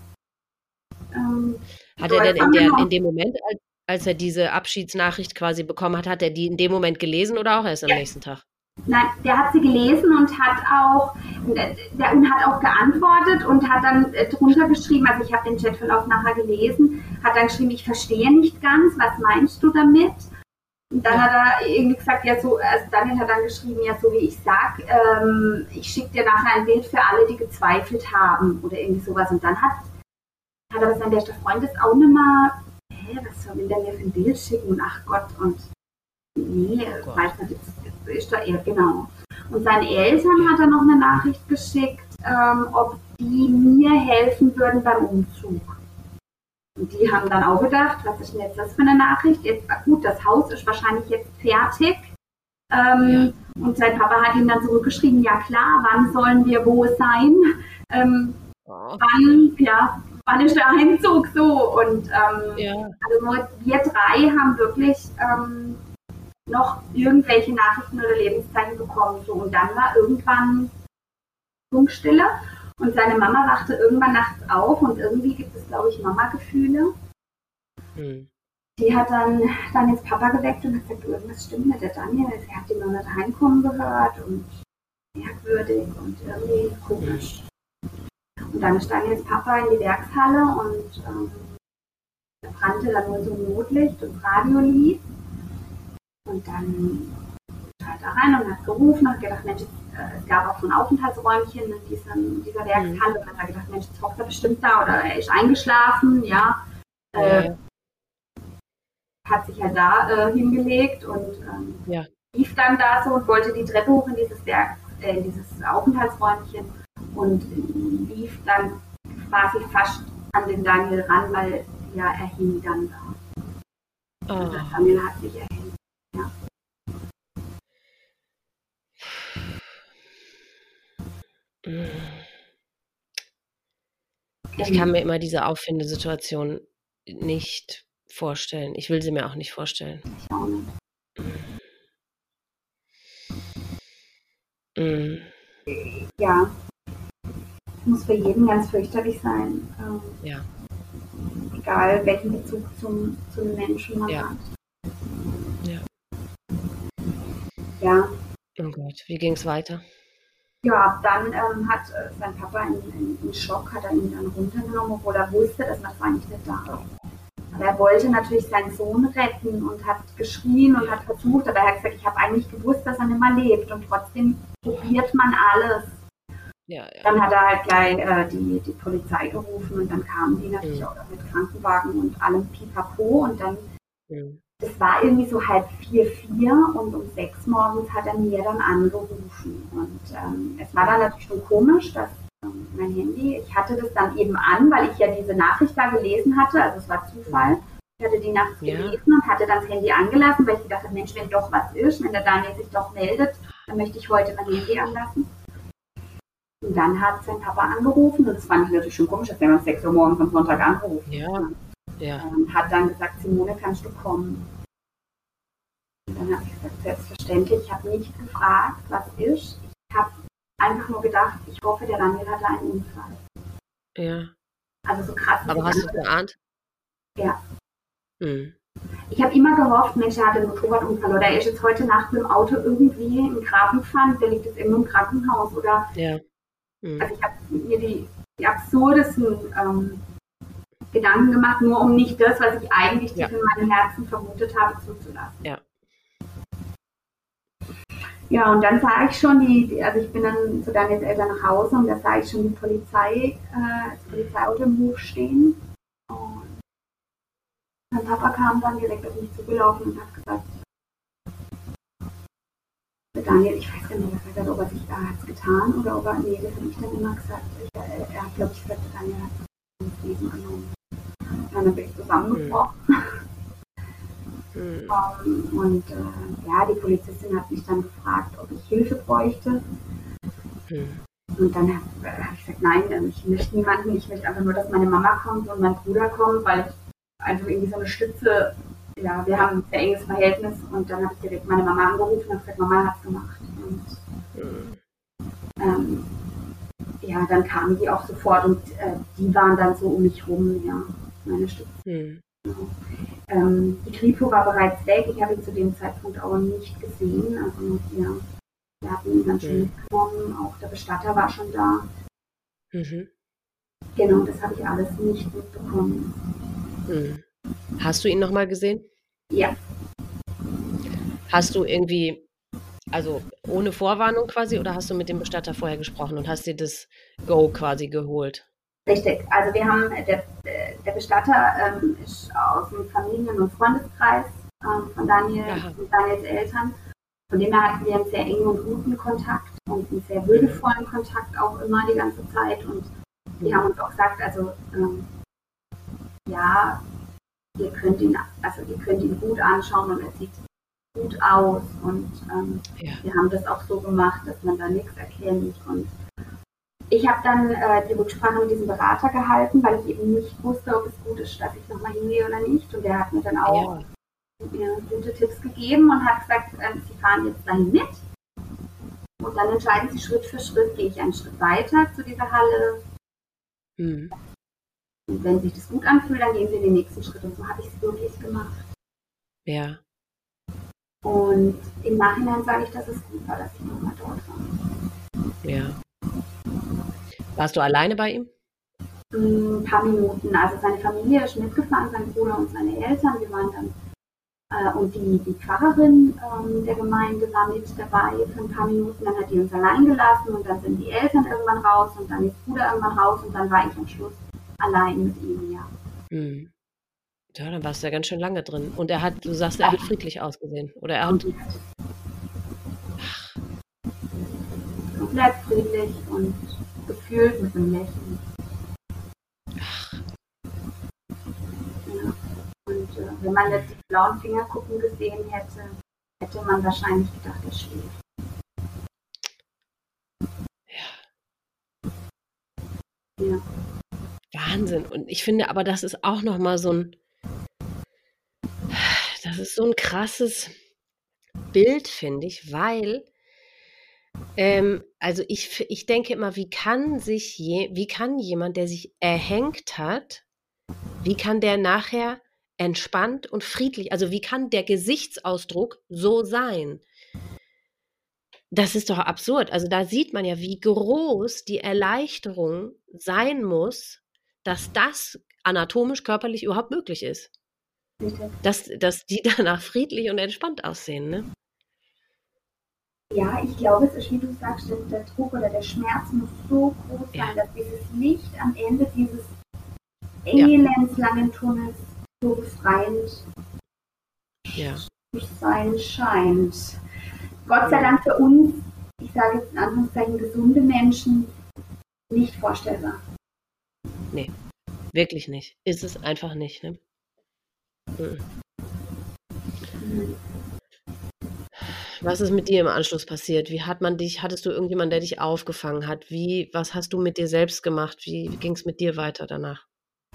Ähm, hat er denn in, der, in dem Moment, als, als, er diese Abschiedsnachricht quasi bekommen hat, hat er die in dem Moment gelesen oder auch erst am ja. nächsten Tag? Nein, der hat sie gelesen und hat auch der, und hat auch geantwortet und hat dann äh, drunter geschrieben, also ich habe den Chatverlauf nachher gelesen, hat dann geschrieben, ich verstehe nicht ganz, was meinst du damit? Und dann hat er irgendwie gesagt, ja so, also Daniel hat dann geschrieben, ja so wie ich sag, ähm, ich schicke dir nachher ein Bild für alle, die gezweifelt haben oder irgendwie sowas. Und dann hat, hat aber sein bester Freund das auch nicht mal, hä, was soll denn der mir für ein Bild schicken? Und ach Gott, und nee, oh weiß nicht, ist, ist da eher, genau. Und seinen Eltern hat er noch eine Nachricht geschickt, ähm, ob die mir helfen würden beim Umzug. Und die haben dann auch gedacht, was ist denn jetzt das für eine Nachricht? Jetzt, gut, das Haus ist wahrscheinlich jetzt fertig. Ähm, ja. Und sein Papa hat ihm dann zurückgeschrieben, ja klar, wann sollen wir wo sein? Ähm, oh. Wann, ja, wann ist der Einzug so? Und ähm, ja. also wir drei haben wirklich ähm, noch irgendwelche Nachrichten oder Lebenszeichen bekommen. So. Und dann war irgendwann Funkstille. Und seine Mama wachte irgendwann nachts auf und irgendwie gibt es, glaube ich, Mama-Gefühle. Mhm. Die hat dann Daniels Papa geweckt und hat gesagt, irgendwas stimmt mit der Daniel. Sie hat die noch nicht heimkommen gehört und merkwürdig und irgendwie komisch. Und dann ist Daniels Papa in die Werkshalle und ähm, brannte dann nur so ein Notlicht und Radio lief. Und dann halt da rein und hat gerufen, hat gedacht, Mensch, äh, es gab auch so ein Aufenthaltsräumchen in, diesem, dieser Werkshalle und hat gedacht, Mensch, jetzt hockt er bestimmt da oder er ist eingeschlafen, ja. Äh, hat sich halt da äh, hingelegt und ähm, ja. lief dann da so und wollte die Treppe hoch in dieses Werk, äh, in dieses Aufenthaltsräumchen und lief dann quasi fast an den Daniel ran, weil ja, er hing dann da. Oh. Also Daniel hat sich erhängt. Ich kann mir immer diese Auffindesituation nicht vorstellen. Ich will sie mir auch nicht vorstellen. Ich auch nicht. Mm. Ja. Muss für jeden ganz fürchterlich sein. Ähm, ja. Egal welchen Bezug zum, zum Menschen man ja. hat. Ja. Ja. Oh Gott, wie ging es weiter? Ja, dann ähm, hat äh, sein Papa in, in, in, Schock, hat er ihn dann runtergenommen, obwohl er wusste, dass man eigentlich nicht da ist. Aber er wollte natürlich seinen Sohn retten und hat geschrien und hat versucht, aber er hat gesagt, ich habe eigentlich gewusst, dass er nicht mehr lebt und trotzdem probiert man alles. Ja, ja. Dann hat er halt gleich äh, die, die Polizei gerufen und dann kamen die natürlich mhm. auch mit Krankenwagen und allem Pipapo und dann mhm es war irgendwie so halb vier, vier und um sechs morgens hat er mir dann angerufen. Und ähm, es war dann natürlich schon komisch, dass ähm, mein Handy, ich hatte das dann eben an, weil ich ja diese Nachricht da gelesen hatte, also es war Zufall. Ich hatte die Nacht ja. gelesen und hatte dann das Handy angelassen, weil ich gedacht habe, Mensch, wenn doch was ist, wenn der Daniel sich doch meldet, dann möchte ich heute mein Handy anlassen. Und dann hat sein Papa angerufen und das fand ich natürlich schon komisch, dass er um 6 Uhr morgens am Sonntag angerufen ja. Ja. Ähm, hat dann gesagt, Simone, kannst du kommen? Und dann habe ich gesagt, selbstverständlich. Ich habe nicht gefragt, was ist. Ich habe einfach nur gedacht, ich hoffe, der Daniel hatte einen Unfall. Ja. Also so krass. Aber hast du es geahnt? Ja. Hm. Ich habe immer gehofft, Mensch, er hatte einen Motorradunfall oder er ist jetzt heute Nacht mit dem Auto irgendwie im Graben gefahren, der liegt jetzt irgendwo im Krankenhaus oder. Ja. Hm. Also ich habe mir die, die absurdesten ähm, Gedanken gemacht, nur um nicht das, was ich eigentlich ja. in meinem Herzen vermutet habe, zuzulassen. Ja. Ja, und dann sah ich schon die, also ich bin dann zu Daniels Eltern nach Hause und da sah ich schon die Polizei, äh, das Polizeiauto im Hof stehen. Und mein Papa kam dann direkt auf mich zugelaufen und hat gesagt, Daniel, ich weiß gar nicht, was er hat, ob er sich da hat getan oder ob er, nee, das habe ich dann immer gesagt. Ich, er, er hat, glaube ich, gesagt, Daniel hat das Leben genommen. Dann bin ich zusammengebrochen. Mhm. Um, und äh, ja, die Polizistin hat mich dann gefragt, ob ich Hilfe bräuchte. Mhm. Und dann habe hab ich gesagt, nein, ähm, ich möchte niemanden, ich möchte einfach nur, dass meine Mama kommt und mein Bruder kommt, weil ich einfach irgendwie so eine Stütze, ja, wir haben ein sehr enges Verhältnis und dann habe ich direkt meine Mama angerufen und gesagt, Mama hat es gemacht. Und mhm. ähm, ja, dann kamen die auch sofort und äh, die waren dann so um mich rum, ja, meine Stütze. Mhm. Ähm, die Kripo war bereits weg. Ich habe ihn zu dem Zeitpunkt auch nicht gesehen. Also, ja. Wir hatten ihn dann schon mhm. mitgenommen, auch der Bestatter war schon da. Mhm. Genau, das habe ich alles nicht mitbekommen. Mhm. Hast du ihn nochmal gesehen? Ja. Hast du irgendwie, also ohne Vorwarnung quasi, oder hast du mit dem Bestatter vorher gesprochen und hast dir das Go quasi geholt? Richtig, also wir haben, der, der Bestatter ähm, ist aus dem Familien- und Freundeskreis ähm, von Daniel und Daniels Eltern. Von dem her hatten wir einen sehr engen und guten Kontakt und einen sehr würdevollen Kontakt auch immer die ganze Zeit. Und die haben uns auch gesagt, also ähm, ja, ihr könnt ihn, also ihr könnt ihn gut anschauen und er sieht gut aus. Und ähm, ja. wir haben das auch so gemacht, dass man da nichts erkennt. Und ich habe dann äh, die Rücksprache mit diesem Berater gehalten, weil ich eben nicht wusste, ob es gut ist, dass ich nochmal hingehe oder nicht. Und der hat mir dann auch ja. gute Tipps gegeben und hat gesagt, äh, Sie fahren jetzt dahin mit. Und dann entscheiden Sie Schritt für Schritt, gehe ich einen Schritt weiter zu dieser Halle. Hm. Und wenn sich das gut anfühlt, dann gehen Sie den nächsten Schritt. Und so habe ich es wirklich gemacht. Ja. Und im Nachhinein sage ich, dass es gut war, dass ich nochmal dort war. Ja. Warst du alleine bei ihm? Ein paar Minuten. Also seine Familie ist mitgefahren, sein Bruder und seine Eltern. Wir waren dann, äh, und die, die Pfarrerin ähm, der Gemeinde war mit dabei für ein paar Minuten. Dann hat die uns allein gelassen und dann sind die Eltern irgendwann raus und dann ist Bruder irgendwann raus und dann war ich am Schluss allein mit ihm, ja. Hm. Ja, dann warst du ja ganz schön lange drin. Und er hat, du sagst, er hat friedlich ausgesehen. Oder er hat. Komplett friedlich und gefühlt mit einem Lächeln. Ach. Und äh, wenn man jetzt die blauen Fingerkuppen gesehen hätte, hätte man wahrscheinlich gedacht, er schläft. Ja. Ja. Wahnsinn. Und ich finde aber, das ist auch nochmal so ein, das ist so ein krasses Bild, finde ich, weil ähm, also ich, ich denke immer, wie kann sich je, wie kann jemand, der sich erhängt hat, wie kann der nachher entspannt und friedlich, also wie kann der Gesichtsausdruck so sein? Das ist doch absurd. Also da sieht man ja, wie groß die Erleichterung sein muss, dass das anatomisch, körperlich überhaupt möglich ist. Dass, dass die danach friedlich und entspannt aussehen, ne? Ja, ich glaube, es ist, wie du sagst, der, Druck oder der Schmerz muss so groß ja. sein, dass dieses Licht am Ende dieses elendslangen Tunnels so befreiend ja. sein scheint. Gott sei Dank für uns, ich sage jetzt in Anführungszeichen gesunde Menschen, nicht vorstellbar. Nee, wirklich nicht. Ist es einfach nicht. Ne? Mhm. Was ist mit dir im Anschluss passiert? Wie hat man dich, hattest du irgendjemanden, der dich aufgefangen hat? Wie, was hast du mit dir selbst gemacht? Wie, wie ging es mit dir weiter danach?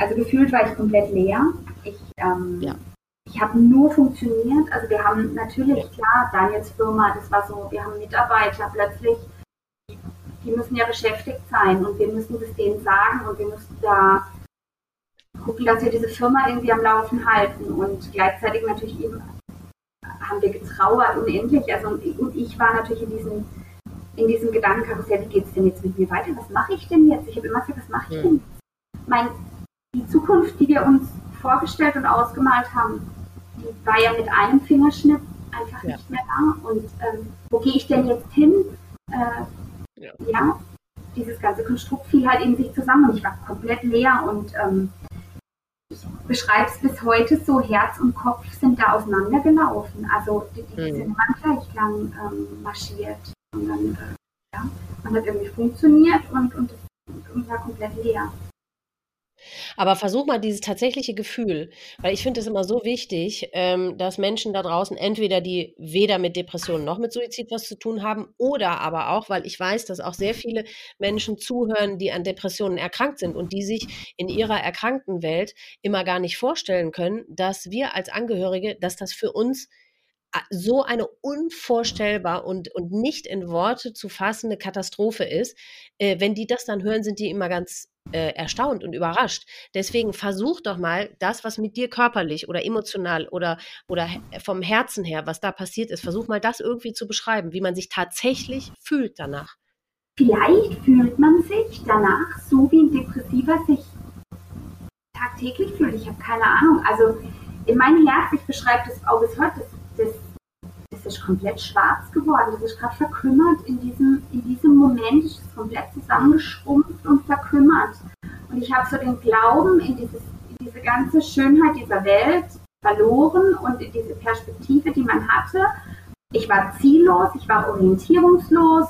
Also gefühlt war ich komplett leer. Ich, ähm, ja. ich habe nur funktioniert. Also wir haben natürlich, klar, Daniels Firma, das war so, wir haben Mitarbeiter plötzlich, die müssen ja beschäftigt sein und wir müssen das denen sagen und wir müssen da gucken, dass wir diese Firma irgendwie am Laufen halten und gleichzeitig natürlich eben haben wir getrauert unendlich. Also und ich war natürlich in diesem, in diesem Gedankenkarussell, wie geht es denn jetzt mit mir weiter? Was mache ich denn jetzt? Ich habe immer gesagt, was mache ich denn jetzt? Mein, die Zukunft, die wir uns vorgestellt und ausgemalt haben, die war ja mit einem Fingerschnitt einfach ja. nicht mehr da. Und ähm, wo gehe ich denn jetzt hin? Äh, ja. ja. dieses ganze Konstrukt fiel halt in sich zusammen und ich war komplett leer und ähm, es bis heute so, Herz und Kopf sind da auseinandergelaufen. Also die, die mhm. sind immer gleich lang ähm, marschiert. Und dann, äh, ja, man hat irgendwie funktioniert und, und, und war komplett leer. Aber versuch mal dieses tatsächliche Gefühl, weil ich finde es immer so wichtig, ähm, dass Menschen da draußen entweder die weder mit Depressionen noch mit Suizid was zu tun haben oder aber auch, weil ich weiß, dass auch sehr viele Menschen zuhören, die an Depressionen erkrankt sind und die sich in ihrer erkrankten Welt immer gar nicht vorstellen können, dass wir als Angehörige, dass das für uns so eine unvorstellbar und, und nicht in Worte zu fassende Katastrophe ist. Äh, wenn die das dann hören, sind die immer ganz äh, erstaunt und überrascht. Deswegen versuch doch mal, das, was mit dir körperlich oder emotional oder, oder vom Herzen her, was da passiert ist, versuch mal das irgendwie zu beschreiben, wie man sich tatsächlich fühlt danach. Vielleicht fühlt man sich danach so, wie ein Depressiver sich tagtäglich fühlt. Ich habe keine Ahnung. Also in meinem Herz, ich beschreibe das auch bis heute, das, das, das ist komplett schwarz geworden. Das ist gerade verkümmert in diesem, in diesem Moment. Es ist komplett zusammengeschrumpft und verkümmert. Und ich habe so den Glauben in, dieses, in diese ganze Schönheit dieser Welt verloren und in diese Perspektive, die man hatte. Ich war ziellos, ich war orientierungslos.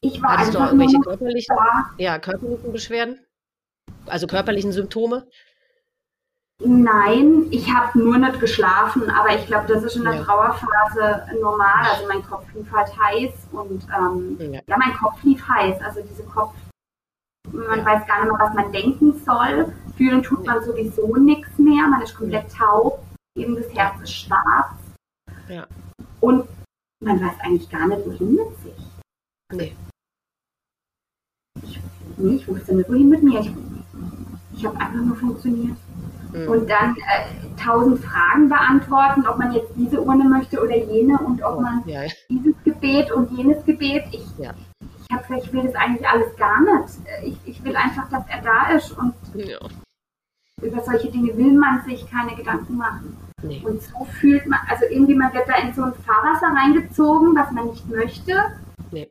Ich war Hattest einfach du irgendwelche körperlichen, ja, körperlichen Beschwerden? Also körperlichen Symptome? Nein, ich habe nur nicht geschlafen, aber ich glaube, das ist in der ja. Trauerphase normal. Also mein Kopf lief halt heiß und ähm, ja. ja. mein Kopf lief heiß. Also diese Kopf, man ja. weiß gar nicht mehr, was man denken soll. Fühlen tut man sowieso nichts mehr. Man ist komplett taub. Eben das Herz ist schwarz. Und man weiß eigentlich gar nicht, wohin mit sich. Nee. Ich, nee, ich wusste nicht, wohin mit mir. Ich, ich habe einfach nur funktioniert. Mhm. Und dann äh, tausend Fragen beantworten, ob man jetzt diese Urne möchte oder jene und ob oh, man ja. dieses Gebet und jenes Gebet. Ich, ja. ich habe gesagt, ich will das eigentlich alles gar nicht. Ich, ich will einfach, dass er da ist und ja. über solche Dinge will man sich keine Gedanken machen. Nee. Und so fühlt man, also irgendwie man wird da in so ein Fahrwasser reingezogen, was man nicht möchte. Nee.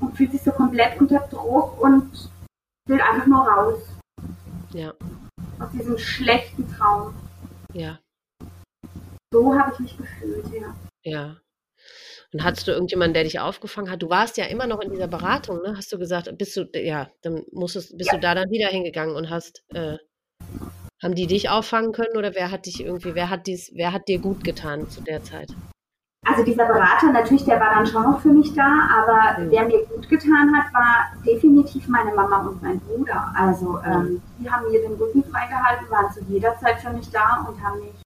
Und fühlt sich so komplett unter Druck und will einfach nur raus. Ja. Aus diesem schlechten Traum. Ja. So habe ich mich gefühlt, ja. Ja. Und hattest du irgendjemanden, der dich aufgefangen hat? Du warst ja immer noch in dieser Beratung, ne? Hast du gesagt, bist du, ja, dann musstest, bist ja. du da dann wieder hingegangen und hast, äh, haben die dich auffangen können oder wer hat dich irgendwie, wer hat dies, wer hat dir gut getan zu der Zeit? Also dieser Berater, natürlich, der war dann schon noch für mich da, aber mhm. der mir gut getan hat, war definitiv meine Mama und mein Bruder. Also ähm, die haben mir den Rücken freigehalten, waren zu jeder Zeit für mich da und haben mich,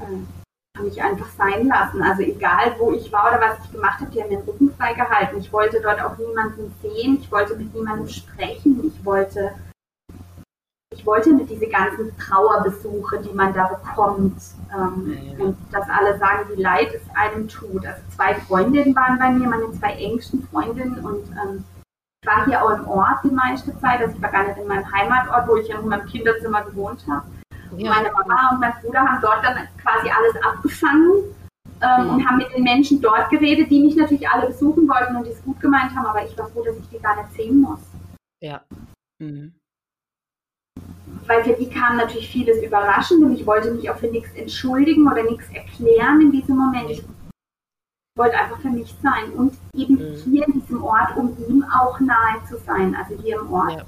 äh, haben mich einfach sein lassen. Also egal, wo ich war oder was ich gemacht habe, die haben mir den Rücken freigehalten. Ich wollte dort auch niemanden sehen, ich wollte mit niemandem sprechen, ich wollte ich wollte nicht diese ganzen Trauerbesuche, die man da bekommt, ähm, ja, und dass alle sagen, wie leid es einem tut. Also zwei Freundinnen waren bei mir, meine zwei engsten Freundinnen und ähm, ich war hier auch im Ort die meiste Zeit, also ich war gar nicht in meinem Heimatort, wo ich ja in meinem Kinderzimmer gewohnt habe. Ja. Meine Mama und mein Bruder haben dort dann quasi alles abgefangen ähm, mhm. und haben mit den Menschen dort geredet, die mich natürlich alle besuchen wollten und die es gut gemeint haben, aber ich war froh, dass ich die gar nicht sehen muss. Ja. Mhm weil für die kam natürlich vieles überraschend und ich wollte mich auch für nichts entschuldigen oder nichts erklären in diesem Moment. Ich wollte einfach für mich sein und eben mhm. hier in diesem Ort, um ihm auch nahe zu sein. Also hier im Ort ja.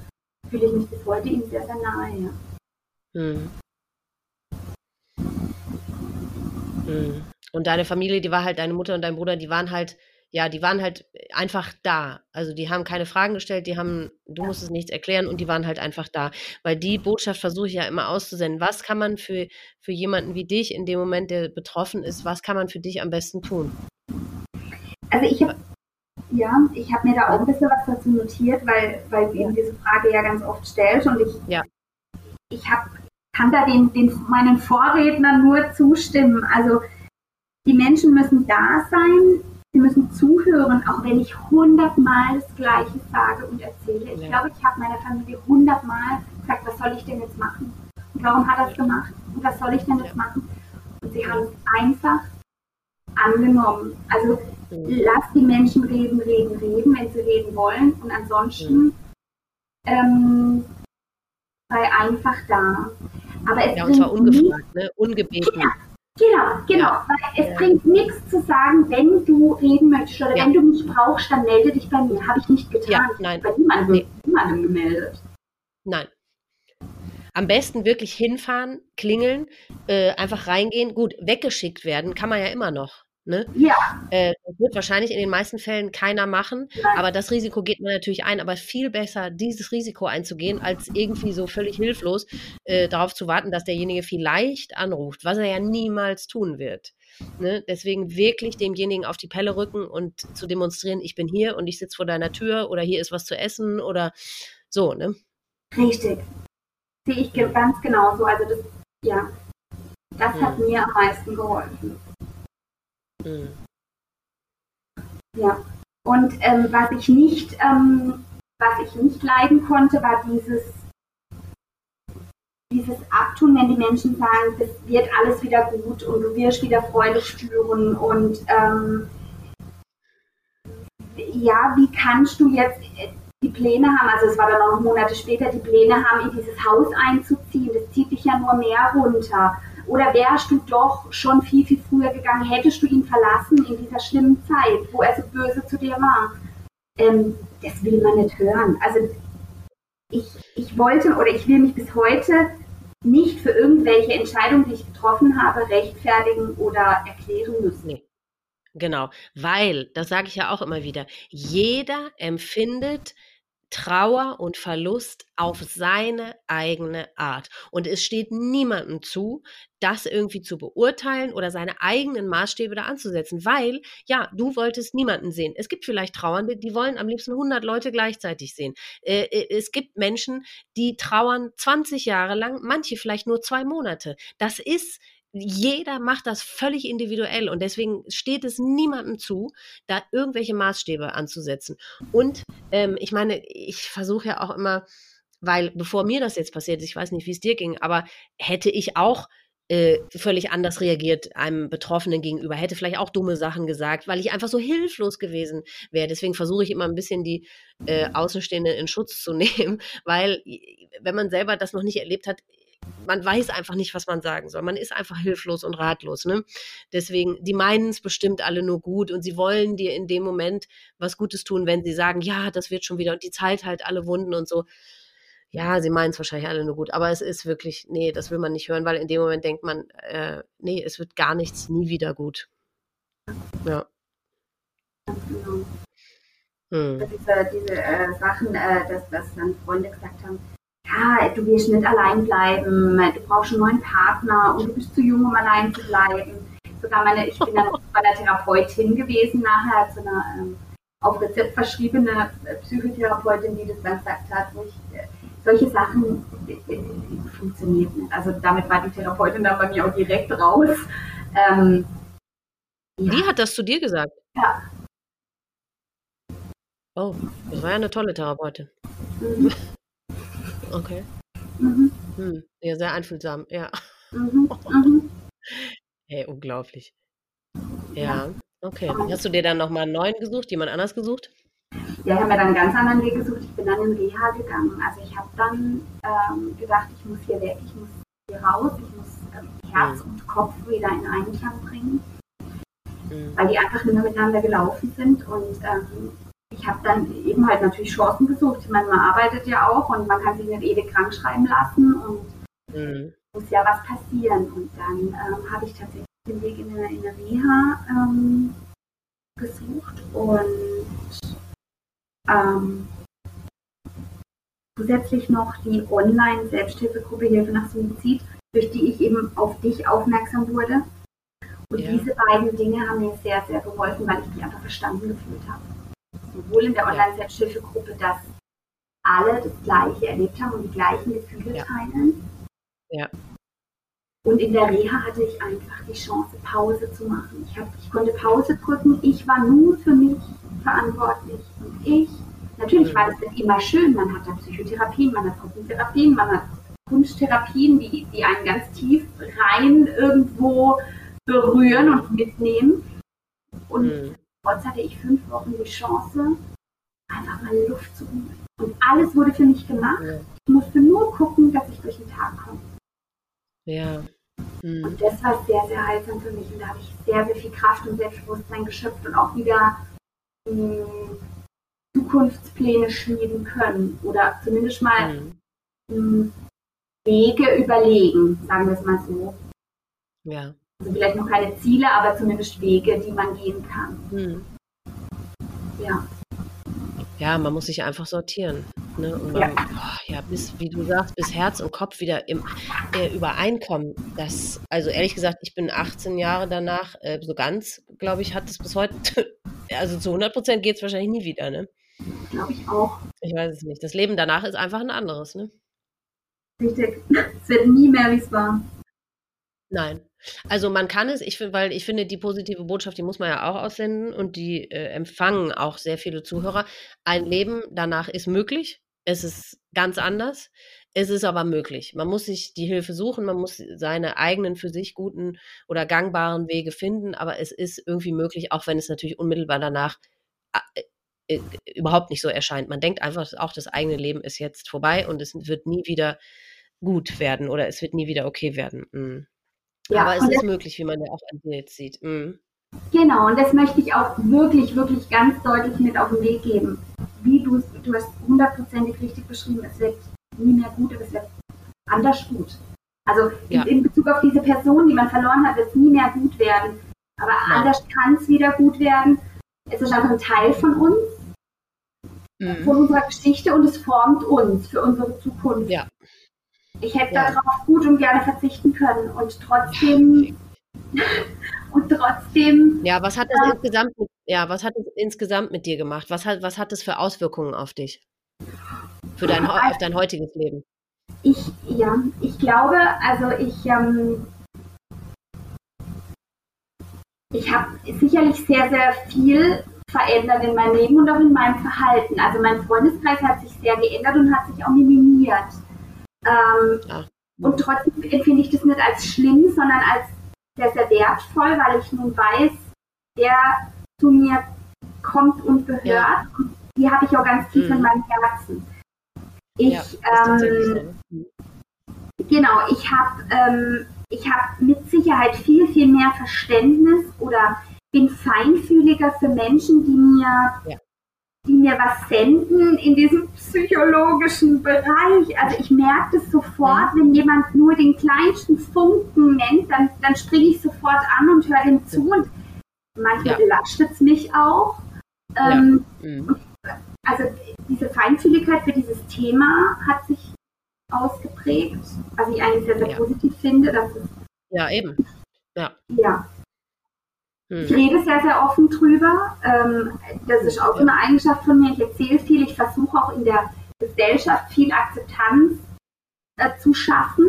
fühle ich mich bis heute ihm sehr, sehr nahe. Ja. Mhm. Mhm. Und deine Familie, die war halt, deine Mutter und dein Bruder, die waren halt ja, die waren halt einfach da. Also die haben keine Fragen gestellt, die haben, du musstest nichts erklären und die waren halt einfach da. Weil die Botschaft versuche ich ja immer auszusenden. Was kann man für, für jemanden wie dich in dem Moment, der betroffen ist, was kann man für dich am besten tun? Also ich habe ja, ich habe mir da auch ein bisschen was dazu notiert, weil, weil du eben diese Frage ja ganz oft stellst und ich, ja. ich hab, kann da den, den, meinen Vorrednern nur zustimmen. Also die Menschen müssen da sein, Sie müssen zuhören, auch wenn ich hundertmal das Gleiche sage und erzähle. Ich ja. glaube, ich habe meiner Familie hundertmal gesagt, was soll ich denn jetzt machen? Und warum hat er es gemacht? Und was soll ich denn jetzt machen? Und sie haben es einfach angenommen. Also lass die Menschen reden, reden, reden, wenn sie reden wollen. Und ansonsten ähm, sei einfach da. Aber es ja, und zwar ungefragt, ne? ungebeten. Ja, Genau, genau. Weil es bringt nichts zu sagen, wenn du reden möchtest oder ja. wenn du mich brauchst, dann melde dich bei mir. Habe ich nicht getan. Ja, nein. Bei niemandem, nee. niemandem gemeldet. Nein. Am besten wirklich hinfahren, klingeln, äh, einfach reingehen. Gut, weggeschickt werden kann man ja immer noch. Ne? Ja. Äh, das wird wahrscheinlich in den meisten Fällen keiner machen, Nein. aber das Risiko geht man natürlich ein. Aber viel besser, dieses Risiko einzugehen, als irgendwie so völlig hilflos äh, darauf zu warten, dass derjenige vielleicht anruft, was er ja niemals tun wird. Ne? Deswegen wirklich demjenigen auf die Pelle rücken und zu demonstrieren, ich bin hier und ich sitze vor deiner Tür oder hier ist was zu essen oder so, ne? Richtig. Sehe ich ganz genauso. Also das, ja, das hat Mhm. mir am meisten geholfen. Mhm. Ja. Und ähm, was ich nicht, ähm, was ich nicht leiden konnte, war dieses, dieses Abtun, wenn die Menschen sagen, das wird alles wieder gut und du wirst wieder Freude spüren und ähm, ja, wie kannst du jetzt äh, die Pläne haben, also es war dann noch Monate später, die Pläne haben, in dieses Haus einzuziehen, das zieht dich ja nur mehr runter. Oder wärst du doch schon viel, viel früher gegangen, hättest du ihn verlassen in dieser schlimmen Zeit, wo er so böse zu dir war. Ähm, das will man nicht hören. Also ich, ich wollte oder ich will mich bis heute nicht für irgendwelche Entscheidungen, die ich getroffen habe, rechtfertigen oder erklären müssen. Nee. Genau, weil, das sage ich ja auch immer wieder, jeder empfindet Trauer und Verlust auf seine eigene Art. Und es steht niemandem zu, das irgendwie zu beurteilen oder seine eigenen Maßstäbe da anzusetzen, weil, ja, du wolltest niemanden sehen. Es gibt vielleicht Trauernde, die wollen am liebsten 100 Leute gleichzeitig sehen. Äh, äh, es gibt Menschen, die trauern 20 Jahre lang, manche vielleicht nur zwei Monate. Das ist jeder macht das völlig individuell und deswegen steht es niemandem zu, da irgendwelche Maßstäbe anzusetzen. Und ähm, ich meine, ich versuche ja auch immer, weil bevor mir das jetzt passiert ist, ich weiß nicht, wie es dir ging, aber hätte ich auch äh, völlig anders reagiert einem Betroffenen gegenüber, hätte vielleicht auch dumme Sachen gesagt, weil ich einfach so hilflos gewesen wäre. Deswegen versuche ich immer ein bisschen die äh, Außenstehenden in Schutz zu nehmen, weil wenn man selber das noch nicht erlebt hat, man weiß einfach nicht, was man sagen soll. Man ist einfach hilflos und ratlos. Ne? Deswegen, die meinen es bestimmt alle nur gut und sie wollen dir in dem Moment was Gutes tun, wenn sie sagen, ja, das wird schon wieder und die Zeit halt alle Wunden und so. Ja, sie meinen es wahrscheinlich alle nur gut, aber es ist wirklich, nee, das will man nicht hören, weil in dem Moment denkt man, äh, nee, es wird gar nichts, nie wieder gut. Ja. Genau. Hm. Diese, diese äh, Sachen, äh, dass, dass dann Freunde gesagt haben, ja, du wirst nicht allein bleiben, du brauchst einen neuen Partner und du bist zu jung, um allein zu bleiben. Sogar meine, ich bin dann bei einer Therapeutin gewesen nachher, zu einer ähm, auf Rezept verschriebene äh, Psychotherapeutin, die das dann gesagt hat, wo ich, äh, solche Sachen äh, äh, funktionieren nicht. Also damit war die Therapeutin dann bei mir auch direkt raus. Ähm, ja. Die hat das zu dir gesagt? Ja. Oh, das war ja eine tolle Therapeutin. Mhm. Okay. Mhm. Hm. Ja, sehr einfühlsam, ja. Mhm. Mhm. Hey, unglaublich. Ja, okay. Hast du dir dann nochmal einen neuen gesucht, jemand anders gesucht? Ja, ich habe mir dann einen ganz anderen Weg gesucht. Ich bin dann in Reha gegangen. Also ich habe dann ähm, gedacht, ich muss hier weg, ich muss hier raus, ich muss ähm, Herz Mhm. und Kopf wieder in Einklang bringen, Hm. weil die einfach nicht mehr miteinander gelaufen sind. Und ähm, ich habe dann eben halt natürlich Chancen gesucht. Ich meine, man arbeitet ja auch und man kann sich nicht ewig krank schreiben lassen und Hm. muss ja was passieren. Und dann ähm, habe ich tatsächlich den Weg in eine, in eine Reha ähm, gesucht und ähm, zusätzlich noch die Online-Selbsthilfegruppe Hilfe nach Suizid, durch die ich eben auf dich aufmerksam wurde. Und Ja. diese beiden Dinge haben mir sehr, sehr geholfen, weil ich mich einfach verstanden gefühlt habe. Sowohl in der. Online-Selbsthilfegruppe, dass alle das Gleiche erlebt haben und die gleichen Gefühle Ja. teilen. Ja. Und in der Reha hatte ich einfach die Chance, Pause zu machen. Ich, hab, ich konnte Pause drücken. Ich war nur für mich verantwortlich. Und ich, natürlich war das nicht immer schön. Man hat da Psychotherapien, man hat Gruppentherapien, man hat Kunsttherapien, die, die einen ganz tief rein irgendwo berühren und mitnehmen. Und Hm. Trotz hatte ich fünf Wochen die Chance, einfach mal Luft zu holen. Und alles wurde für mich gemacht. Ja. Ich musste nur gucken, dass ich durch den Tag komme. Ja. Hm. Und das war sehr, sehr heilsam für mich. Und da habe ich sehr, sehr viel Kraft und Selbstbewusstsein geschöpft und auch wieder mh, Zukunftspläne schmieden können. Oder zumindest mal Hm. mh, Wege überlegen, sagen wir es mal so. Ja. Also vielleicht noch keine Ziele, aber zumindest Wege, die man gehen kann. Hm. Ja. Ja, man muss sich einfach sortieren. Ne? Und man, ja. Oh, ja, bis, wie du sagst, bis Herz und Kopf wieder im äh, Übereinkommen. Das, also ehrlich gesagt, ich bin 18 Jahre danach, äh, so ganz, glaube ich, hat es bis heute, also zu 100 Prozent geht es wahrscheinlich nie wieder, ne? Glaube ich auch. Ich weiß es nicht. Das Leben danach ist einfach ein anderes, ne? Richtig. Es wird nie mehr, wie es war. Nein. Also man kann es, ich finde, weil ich finde, die positive Botschaft, die muss man ja auch aussenden und die äh, empfangen auch sehr viele Zuhörer. Ein Leben danach ist möglich. Es ist ganz anders. Es ist aber möglich. Man muss sich die Hilfe suchen, man muss seine eigenen für sich guten oder gangbaren Wege finden, aber es ist irgendwie möglich, auch wenn es natürlich unmittelbar danach äh, äh, überhaupt nicht so erscheint. Man denkt einfach, auch das eigene Leben ist jetzt vorbei und es wird nie wieder gut werden oder es wird nie wieder okay werden. Mhm. Ja, Aber es ist möglich, wie man ja auch an dir jetzt sieht. Mhm. Genau, und das möchte ich auch wirklich, wirklich ganz deutlich mit auf den Weg geben. Wie du, du hast hundertprozentig richtig beschrieben, es wird nie mehr gut, aber es wird anders gut. Also ja. in, Bezug auf diese Person, die man verloren hat, wird es nie mehr gut werden. Aber ja. anders kann es wieder gut werden. Es ist einfach ein Teil von uns, mhm. von unserer Geschichte und es formt uns für unsere Zukunft. Ja. Ich hätte ja. darauf gut und gerne verzichten können und trotzdem und trotzdem. Ja, was hat das äh, insgesamt mit, ja, was hat es insgesamt mit dir gemacht? Was hat, was hat es für Auswirkungen auf dich? Für dein, also, auf dein heutiges Leben? Ich, ja, ich glaube, also ich, ähm, ich habe sicherlich sehr, sehr viel verändert in meinem Leben und auch in meinem Verhalten. Also mein Freundeskreis hat sich sehr geändert und hat sich auch minimiert. Ähm, ja. Und trotzdem empfinde ich das nicht als schlimm, sondern als sehr, sehr wertvoll, weil ich nun weiß, wer zu mir kommt und gehört. Ja. Und die habe ich auch ganz tief mhm. in meinem Herzen. Ich, ja, ähm, genau, ich habe ähm, hab mit Sicherheit viel, viel mehr Verständnis oder bin feinfühliger für Menschen, die mir ja die mir was senden in diesem psychologischen Bereich. Also ich merke das sofort, wenn jemand nur den kleinsten Funken nennt, dann, dann springe ich sofort an und höre dem zu und manchmal ja. lastet es mich auch. Ähm, ja. mhm. Also diese Feinfühligkeit für dieses Thema hat sich ausgeprägt, was ich eigentlich sehr, sehr ja. positiv finde. Dass es ja, eben. Ja. ja. Ich rede sehr, sehr offen drüber. Ähm, das ist auch so eine Eigenschaft von mir. Ich erzähle viel. Ich versuche auch in der Gesellschaft viel Akzeptanz äh, zu schaffen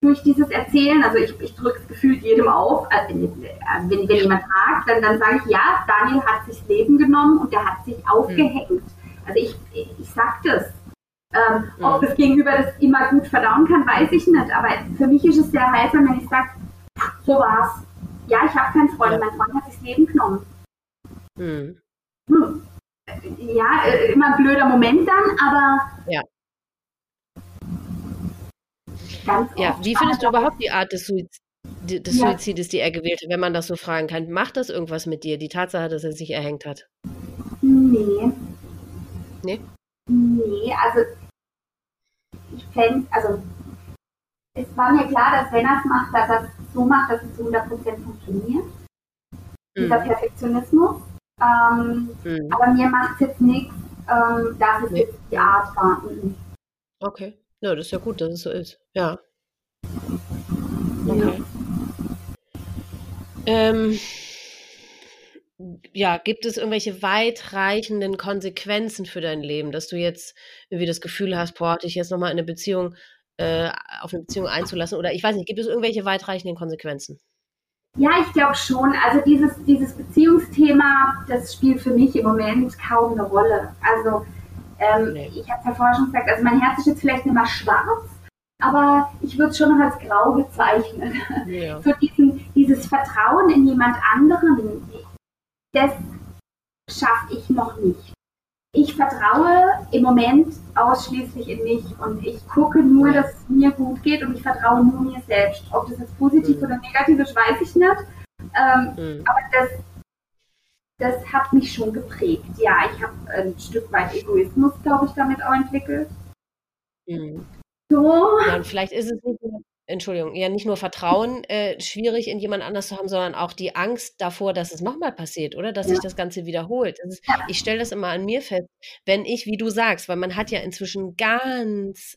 durch dieses Erzählen. Also ich, ich drücke es gefühlt jedem auf. Also wenn, wenn jemand fragt, dann, dann sage ich, ja, Daniel hat sich das Leben genommen und der hat sich aufgehängt. Also ich, ich sage das. Ähm, ob das Gegenüber das immer gut verdauen kann, weiß ich nicht. Aber für mich ist es sehr heilsam, wenn ich sage, so war's ja, ich habe keinen Freund. Mein Freund hat sich das Leben genommen. Hm. Hm. Ja, äh, immer ein blöder Moment dann, aber. Ja. ja, wie findest du überhaupt die Art des, Suiz des ja. Suizides, die er gewählt hat, wenn man das so fragen kann? Macht das irgendwas mit dir, die Tatsache, dass er sich erhängt hat? Nee. Nee? Nee, also ich fände, also es war mir klar, dass wenn er es macht, dass er es so macht, dass es zu 100% funktioniert. Mhm. Dieser Perfektionismus. Ähm, mhm. Aber mir macht es jetzt nichts, ähm, dass es nee. jetzt die Art war. Mhm. Okay. Ja, das ist ja gut, dass es so ist. Ja. Okay. Ja. Ähm, ja, gibt es irgendwelche weitreichenden Konsequenzen für dein Leben, dass du jetzt irgendwie das Gefühl hast, boah, dich jetzt nochmal in eine Beziehung äh, auf eine Beziehung einzulassen? Oder ich weiß nicht, gibt es irgendwelche weitreichenden Konsequenzen? Ja, ich glaube schon. Also dieses, dieses Beziehungsthema, das spielt für mich im Moment kaum eine Rolle. Also ähm, nee. ich habe ja vorher schon gesagt, also mein Herz ist jetzt vielleicht nicht mal schwarz, aber ich würde es schon noch als grau bezeichnen. Ja. So diesen, dieses Vertrauen in jemand anderen, das schaffe ich noch nicht ich vertraue im Moment ausschließlich in mich und ich gucke nur, dass es mir gut geht und ich vertraue nur mir selbst. Ob das jetzt positiv mhm. oder negativ ist, weiß ich nicht. Ähm, mhm. Aber das, das hat mich schon geprägt. Ja, ich habe ein Stück weit Egoismus, glaube ich, damit auch entwickelt. Mhm. So. Ja, und vielleicht ist es nicht, Entschuldigung, ja nicht nur Vertrauen äh, schwierig in jemand anders zu haben, sondern auch die Angst davor, dass es nochmal passiert, oder? Dass ja. sich das Ganze wiederholt. Das ist, ja. Ich stelle das immer an mir fest, wenn ich, wie du sagst, weil man hat ja inzwischen ganz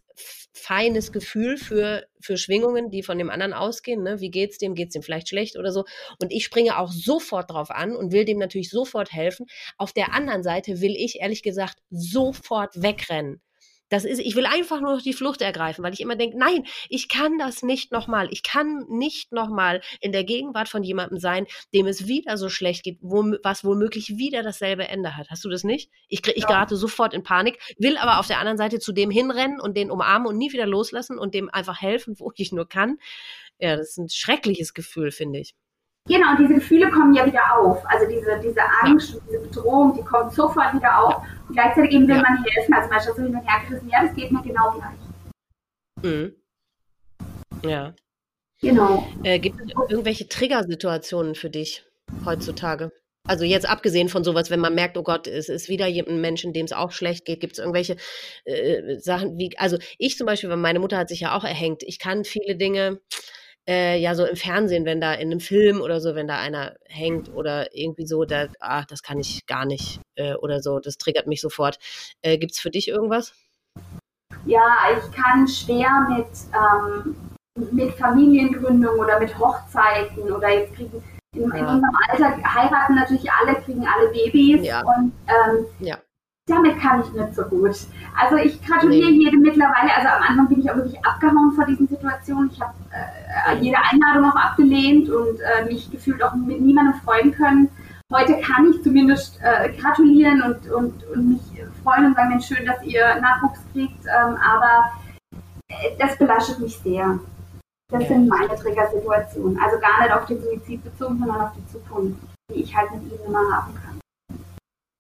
feines Gefühl für, für Schwingungen, die von dem anderen ausgehen. Ne? Wie geht's dem? Geht's dem vielleicht schlecht oder so? Und ich springe auch sofort drauf an und will dem natürlich sofort helfen. Auf der anderen Seite will ich ehrlich gesagt sofort wegrennen. Das ist, ich will einfach nur noch die Flucht ergreifen, weil ich immer denke, nein, ich kann das nicht nochmal. Ich kann nicht nochmal in der Gegenwart von jemandem sein, dem es wieder so schlecht geht, wo, was womöglich wieder dasselbe Ende hat. Hast du das nicht? Ich, ich ja. gerate sofort in Panik, will aber auf der anderen Seite zu dem hinrennen und den umarmen und nie wieder loslassen und dem einfach helfen, wo ich nur kann. Ja, das ist ein schreckliches Gefühl, finde ich. Genau, und diese Gefühle kommen ja wieder auf. Also diese, diese Angst und diese Bedrohung, die kommt sofort wieder auf. Und gleichzeitig eben will ja. man helfen. Also manchmal so hin und her gerissen, ja, das geht mir genau gleich. Mhm. Ja. Genau. Äh, gibt es irgendwelche Triggersituationen für dich heutzutage? Also jetzt abgesehen von sowas, wenn man merkt, oh Gott, es ist wieder ein Mensch, dem es auch schlecht geht, gibt es irgendwelche äh, Sachen wie, also ich zum Beispiel, weil meine Mutter hat sich ja auch erhängt, ich kann viele Dinge, äh, ja so im Fernsehen, wenn da in einem Film oder so, wenn da einer hängt oder irgendwie so, da, ach, das kann ich gar nicht äh, oder so, das triggert mich sofort. Äh, Gibt es für dich irgendwas? Ja, ich kann schwer mit, ähm, mit Familiengründung oder mit Hochzeiten oder jetzt kriegen in, in unserem Alter heiraten natürlich alle, kriegen alle Babys ja. und ähm, ja damit kann ich nicht so gut. Also ich gratuliere nee. jedem mittlerweile. Also am Anfang bin ich auch wirklich abgehauen vor diesen Situationen. Ich habe äh, jede Einladung auch abgelehnt und äh, mich gefühlt auch mit niemandem freuen können. Heute kann ich zumindest äh, gratulieren und, und, und mich freuen und sagen, Mensch, schön, dass ihr Nachwuchs kriegt. Ähm, aber äh, das belastet mich sehr. Das ja. sind meine Triggersituationen. Also gar nicht auf den Suizid bezogen, sondern auf die Zukunft, die ich halt mit ihnen immer haben kann.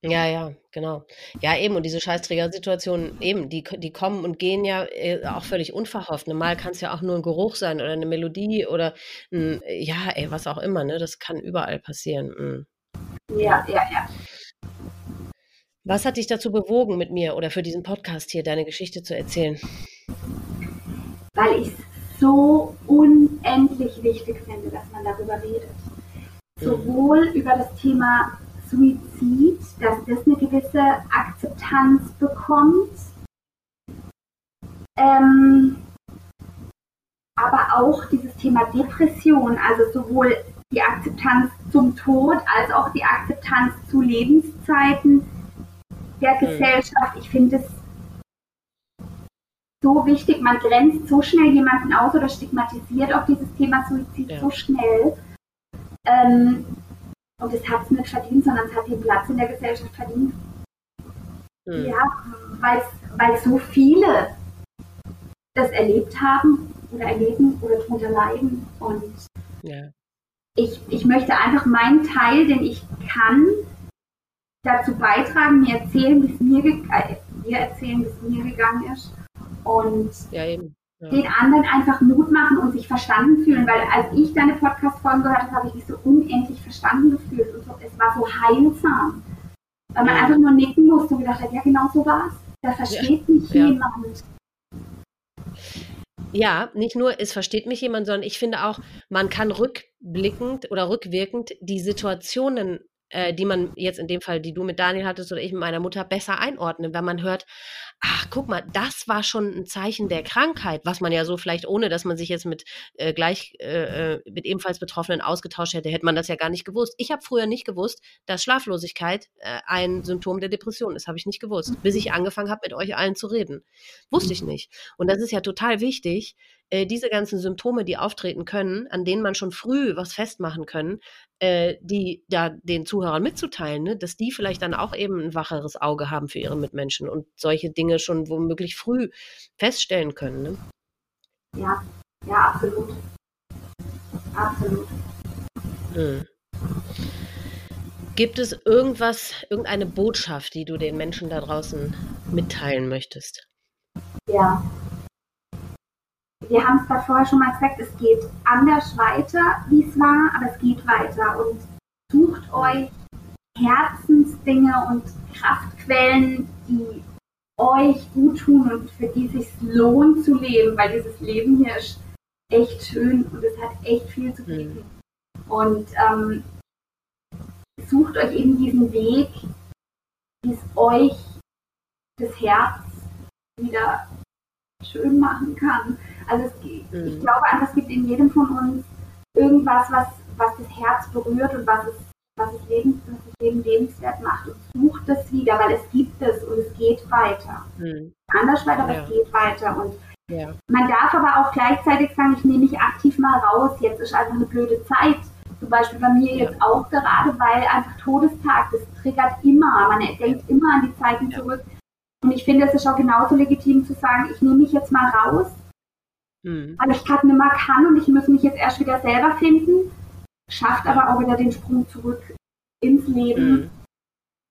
Ja, ja, genau. Ja, eben, und diese Scheißträger-Situationen, eben, die, die kommen und gehen ja äh, auch völlig unverhofft. Mal kann es ja auch nur ein Geruch sein oder eine Melodie oder ein, ja, ey, was auch immer, ne? Das kann überall passieren. Mhm. Ja, ja, ja. Was hat dich dazu bewogen, mit mir oder für diesen Podcast hier deine Geschichte zu erzählen? Weil ich es so unendlich wichtig finde, dass man darüber redet. Mhm. Sowohl über das Thema Suizid, dass das eine gewisse Akzeptanz bekommt. Ähm, aber auch dieses Thema Depression, also sowohl die Akzeptanz zum Tod als auch die Akzeptanz zu Lebenszeiten der mhm. Gesellschaft. Ich finde es so wichtig, man grenzt so schnell jemanden aus oder stigmatisiert auch dieses Thema Suizid ja. so schnell. Ähm, und es hat es nicht verdient, sondern es hat den Platz in der Gesellschaft verdient. Mhm. Ja, weil so viele das erlebt haben oder erleben oder darunter leiden. Und ja. ich, ich möchte einfach meinen Teil, den ich kann, dazu beitragen, mir erzählen, wie es mir, äh, mir erzählen, wie es mir gegangen ist. Und ja, eben ja. den anderen einfach Mut machen und sich verstanden fühlen, weil als ich deine Podcast-Folgen gehört habe, habe ich mich so unendlich verstanden gefühlt und so, es war so heilsam, weil man ja. einfach nur nicken musste und gedacht hat, ja genau so war es, da versteht mich jemand. Ja, nicht nur, es versteht mich jemand, sondern ich finde auch, man kann rückblickend oder rückwirkend die Situationen äh, die man jetzt in dem Fall, die du mit Daniel hattest oder ich mit meiner Mutter, besser einordnen, wenn man hört, ach, guck mal, das war schon ein Zeichen der Krankheit, was man ja so vielleicht, ohne dass man sich jetzt mit äh, gleich äh, äh mit ebenfalls Betroffenen ausgetauscht hätte, hätte man das ja gar nicht gewusst. Ich habe früher nicht gewusst, dass Schlaflosigkeit äh, ein Symptom der Depression ist. Habe ich nicht gewusst, bis ich angefangen habe, mit euch allen zu reden. Wusste ich nicht. Und das ist ja total wichtig, äh, diese ganzen Symptome, die auftreten können, an denen man schon früh was festmachen können, äh, die da den Zuhörern mitzuteilen, ne? dass die vielleicht dann auch eben ein wacheres Auge haben für ihre Mitmenschen und solche Dinge schon womöglich früh feststellen können. Ne? Ja, ja, absolut. Absolut. Hm. Gibt es irgendwas, irgendeine Botschaft, die du den Menschen da draußen mitteilen möchtest? Ja, wir haben es da vorher schon mal gesagt, es geht anders weiter, wie es war, aber es geht weiter und sucht euch Herzensdinge und Kraftquellen, die euch gut tun und für die es sich lohnt zu leben, weil dieses Leben hier ist echt schön und es hat echt viel zu bieten. Mhm. Und ähm, sucht euch eben diesen Weg, wie es euch das Herz wieder schön machen kann. Also es, mhm. ich glaube einfach, es gibt in jedem von uns irgendwas, was, was das Herz berührt und was es, was es, Leben, was es Leben lebenswert macht und sucht das wieder, weil es gibt es und es geht weiter. Mhm. Anders weiter, aber ja. es geht weiter. Und ja. man darf aber auch gleichzeitig sagen, ich nehme mich aktiv mal raus, jetzt ist einfach eine blöde Zeit. Zum Beispiel bei mir jetzt auch gerade, weil einfach Todestag, das triggert immer. Man denkt immer an die Zeiten zurück. Und ich finde, es ist auch genauso legitim zu sagen, ich nehme mich jetzt mal raus, mhm. weil ich gerade nicht mehr kann und ich muss mich jetzt erst wieder selber finden. Schafft aber auch wieder den Sprung zurück ins Leben. Mhm.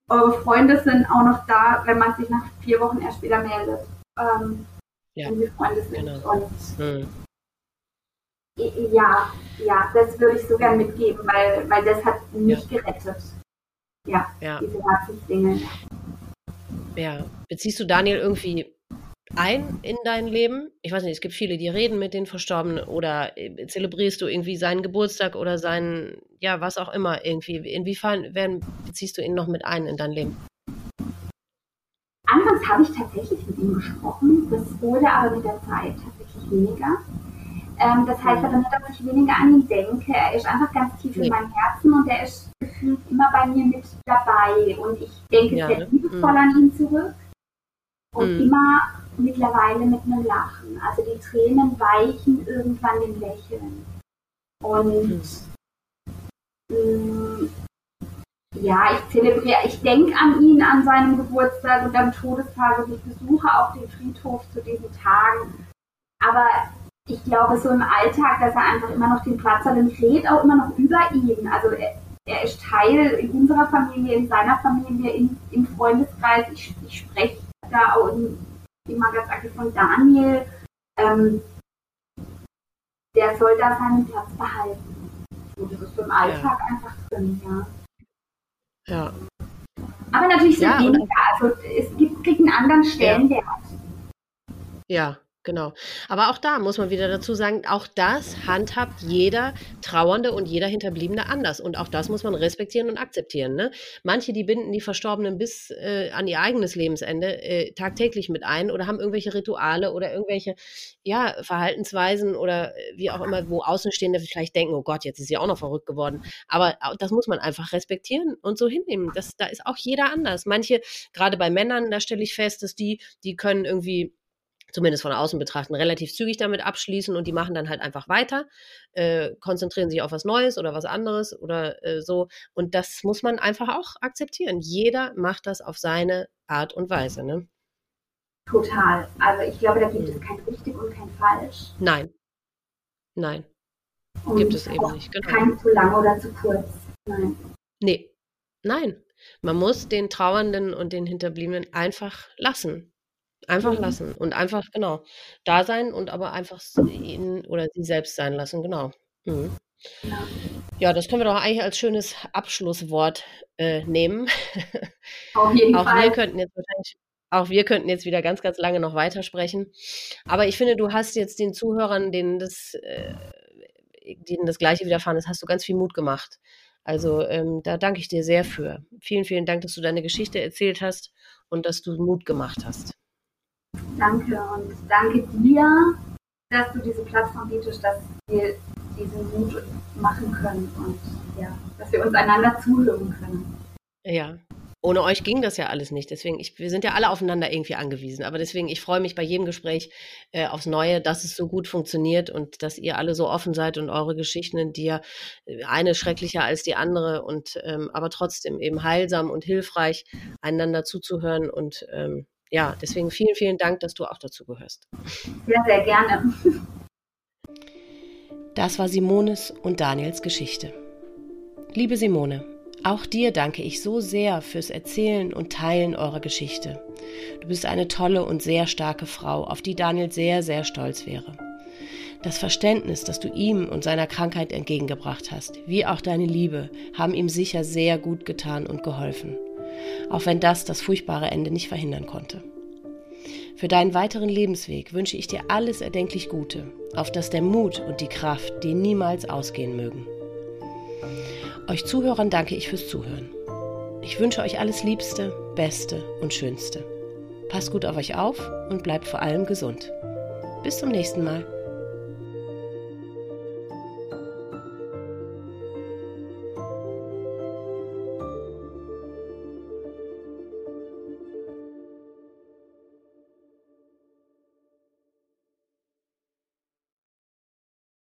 Eure Freunde sind auch noch da, wenn man sich nach vier Wochen erst wieder meldet. Ähm, ja. Wenn die Freunde sind. Genau. Und mhm. ja, ja, das würde ich so gern mitgeben, weil, weil das hat mich ja. gerettet. Ja, ja. diese Herzensdinge. Ja. Beziehst du Daniel irgendwie ein in dein Leben? Ich weiß nicht, es gibt viele, die reden mit den Verstorbenen oder äh, zelebrierst du irgendwie seinen Geburtstag oder seinen, ja, was auch immer irgendwie. Inwiefern werden, beziehst du ihn noch mit ein in dein Leben? Anfangs habe ich tatsächlich mit ihm gesprochen, das wurde aber mit der Zeit tatsächlich weniger. Ähm, das heißt aber nicht, dass ich weniger an ihn denke. Er ist einfach ganz tief nee. in meinem Herzen und er ist gefühlt immer bei mir mit dabei. Und ich denke ja, sehr ne? liebevoll mhm. an ihn zurück. Und mhm. immer mittlerweile mit einem Lachen. Also die Tränen weichen irgendwann dem Lächeln. Und mh, ja, ich zelebriere, ich denke an ihn an seinem Geburtstag und am Todestag und ich besuche auch den Friedhof zu diesen Tagen. Aber ich glaube, so im Alltag, dass er einfach immer noch den Platz hat und ich rede auch immer noch über ihn. Also er, er ist Teil in unserer Familie, in seiner Familie, in, im Freundeskreis. Ich, ich spreche da auch immer ganz aktiv von Daniel. Ähm, der soll da seinen Platz behalten. Und das ist im Alltag ja. einfach drin, ja. Ja. Aber natürlich so ja, weniger. Also es gibt, kriegt einen anderen Stellenwert. Ja, Genau. Aber auch da muss man wieder dazu sagen, auch das handhabt jeder Trauernde und jeder Hinterbliebene anders. Und auch das muss man respektieren und akzeptieren. Ne? Manche, die binden die Verstorbenen bis äh, an ihr eigenes Lebensende äh, tagtäglich mit ein oder haben irgendwelche Rituale oder irgendwelche ja, Verhaltensweisen oder äh, wie auch immer, wo Außenstehende vielleicht denken, oh Gott, jetzt ist sie auch noch verrückt geworden. Aber das muss man einfach respektieren und so hinnehmen. Das, da ist auch jeder anders. Manche, gerade bei Männern, da stelle ich fest, dass die, die können irgendwie zumindest von außen betrachten, relativ zügig damit abschließen und die machen dann halt einfach weiter, äh, konzentrieren sich auf was Neues oder was anderes oder äh, so. Und das muss man einfach auch akzeptieren. Jeder macht das auf seine Art und Weise. Ne? Total. Also ich glaube, da gibt es kein richtig und kein falsch. Nein. Nein. Und gibt es eben nicht. Genau. Kein zu lang oder zu kurz. Nein. Nee. Nein. Man muss den Trauernden und den Hinterbliebenen einfach lassen. Einfach mhm. lassen und einfach, genau, da sein und aber einfach ihn oder sie selbst sein lassen, genau. Mhm. Ja. ja, das können wir doch eigentlich als schönes Abschlusswort äh, nehmen. Auf jeden auch Fall. Wir könnten jetzt wahrscheinlich, auch wir könnten jetzt wieder ganz, ganz lange noch weitersprechen. Aber ich finde, du hast jetzt den Zuhörern, denen das, äh, denen das Gleiche widerfahren ist, hast du ganz viel Mut gemacht. Also ähm, da danke ich dir sehr für. Vielen, vielen Dank, dass du deine Geschichte erzählt hast und dass du Mut gemacht hast. Danke und danke dir, dass du diese Plattform bietest, dass wir diesen Mut machen können und ja, dass wir uns einander zuhören können. Ja. Ohne euch ging das ja alles nicht. Deswegen, ich, wir sind ja alle aufeinander irgendwie angewiesen. Aber deswegen, ich freue mich bei jedem Gespräch äh, aufs Neue, dass es so gut funktioniert und dass ihr alle so offen seid und eure Geschichten, die ja äh, eine schrecklicher als die andere und ähm, aber trotzdem eben heilsam und hilfreich, einander zuzuhören und ähm, ja, deswegen vielen, vielen Dank, dass du auch dazu gehörst. Sehr, sehr gerne. Das war Simones und Daniels Geschichte. Liebe Simone, auch dir danke ich so sehr fürs Erzählen und Teilen eurer Geschichte. Du bist eine tolle und sehr starke Frau, auf die Daniel sehr, sehr stolz wäre. Das Verständnis, das du ihm und seiner Krankheit entgegengebracht hast, wie auch deine Liebe, haben ihm sicher sehr gut getan und geholfen auch wenn das das furchtbare Ende nicht verhindern konnte. Für deinen weiteren Lebensweg wünsche ich dir alles erdenklich Gute, auf dass der Mut und die Kraft dir niemals ausgehen mögen. Euch Zuhörern danke ich fürs Zuhören. Ich wünsche euch alles Liebste, Beste und Schönste. Passt gut auf euch auf und bleibt vor allem gesund. Bis zum nächsten Mal.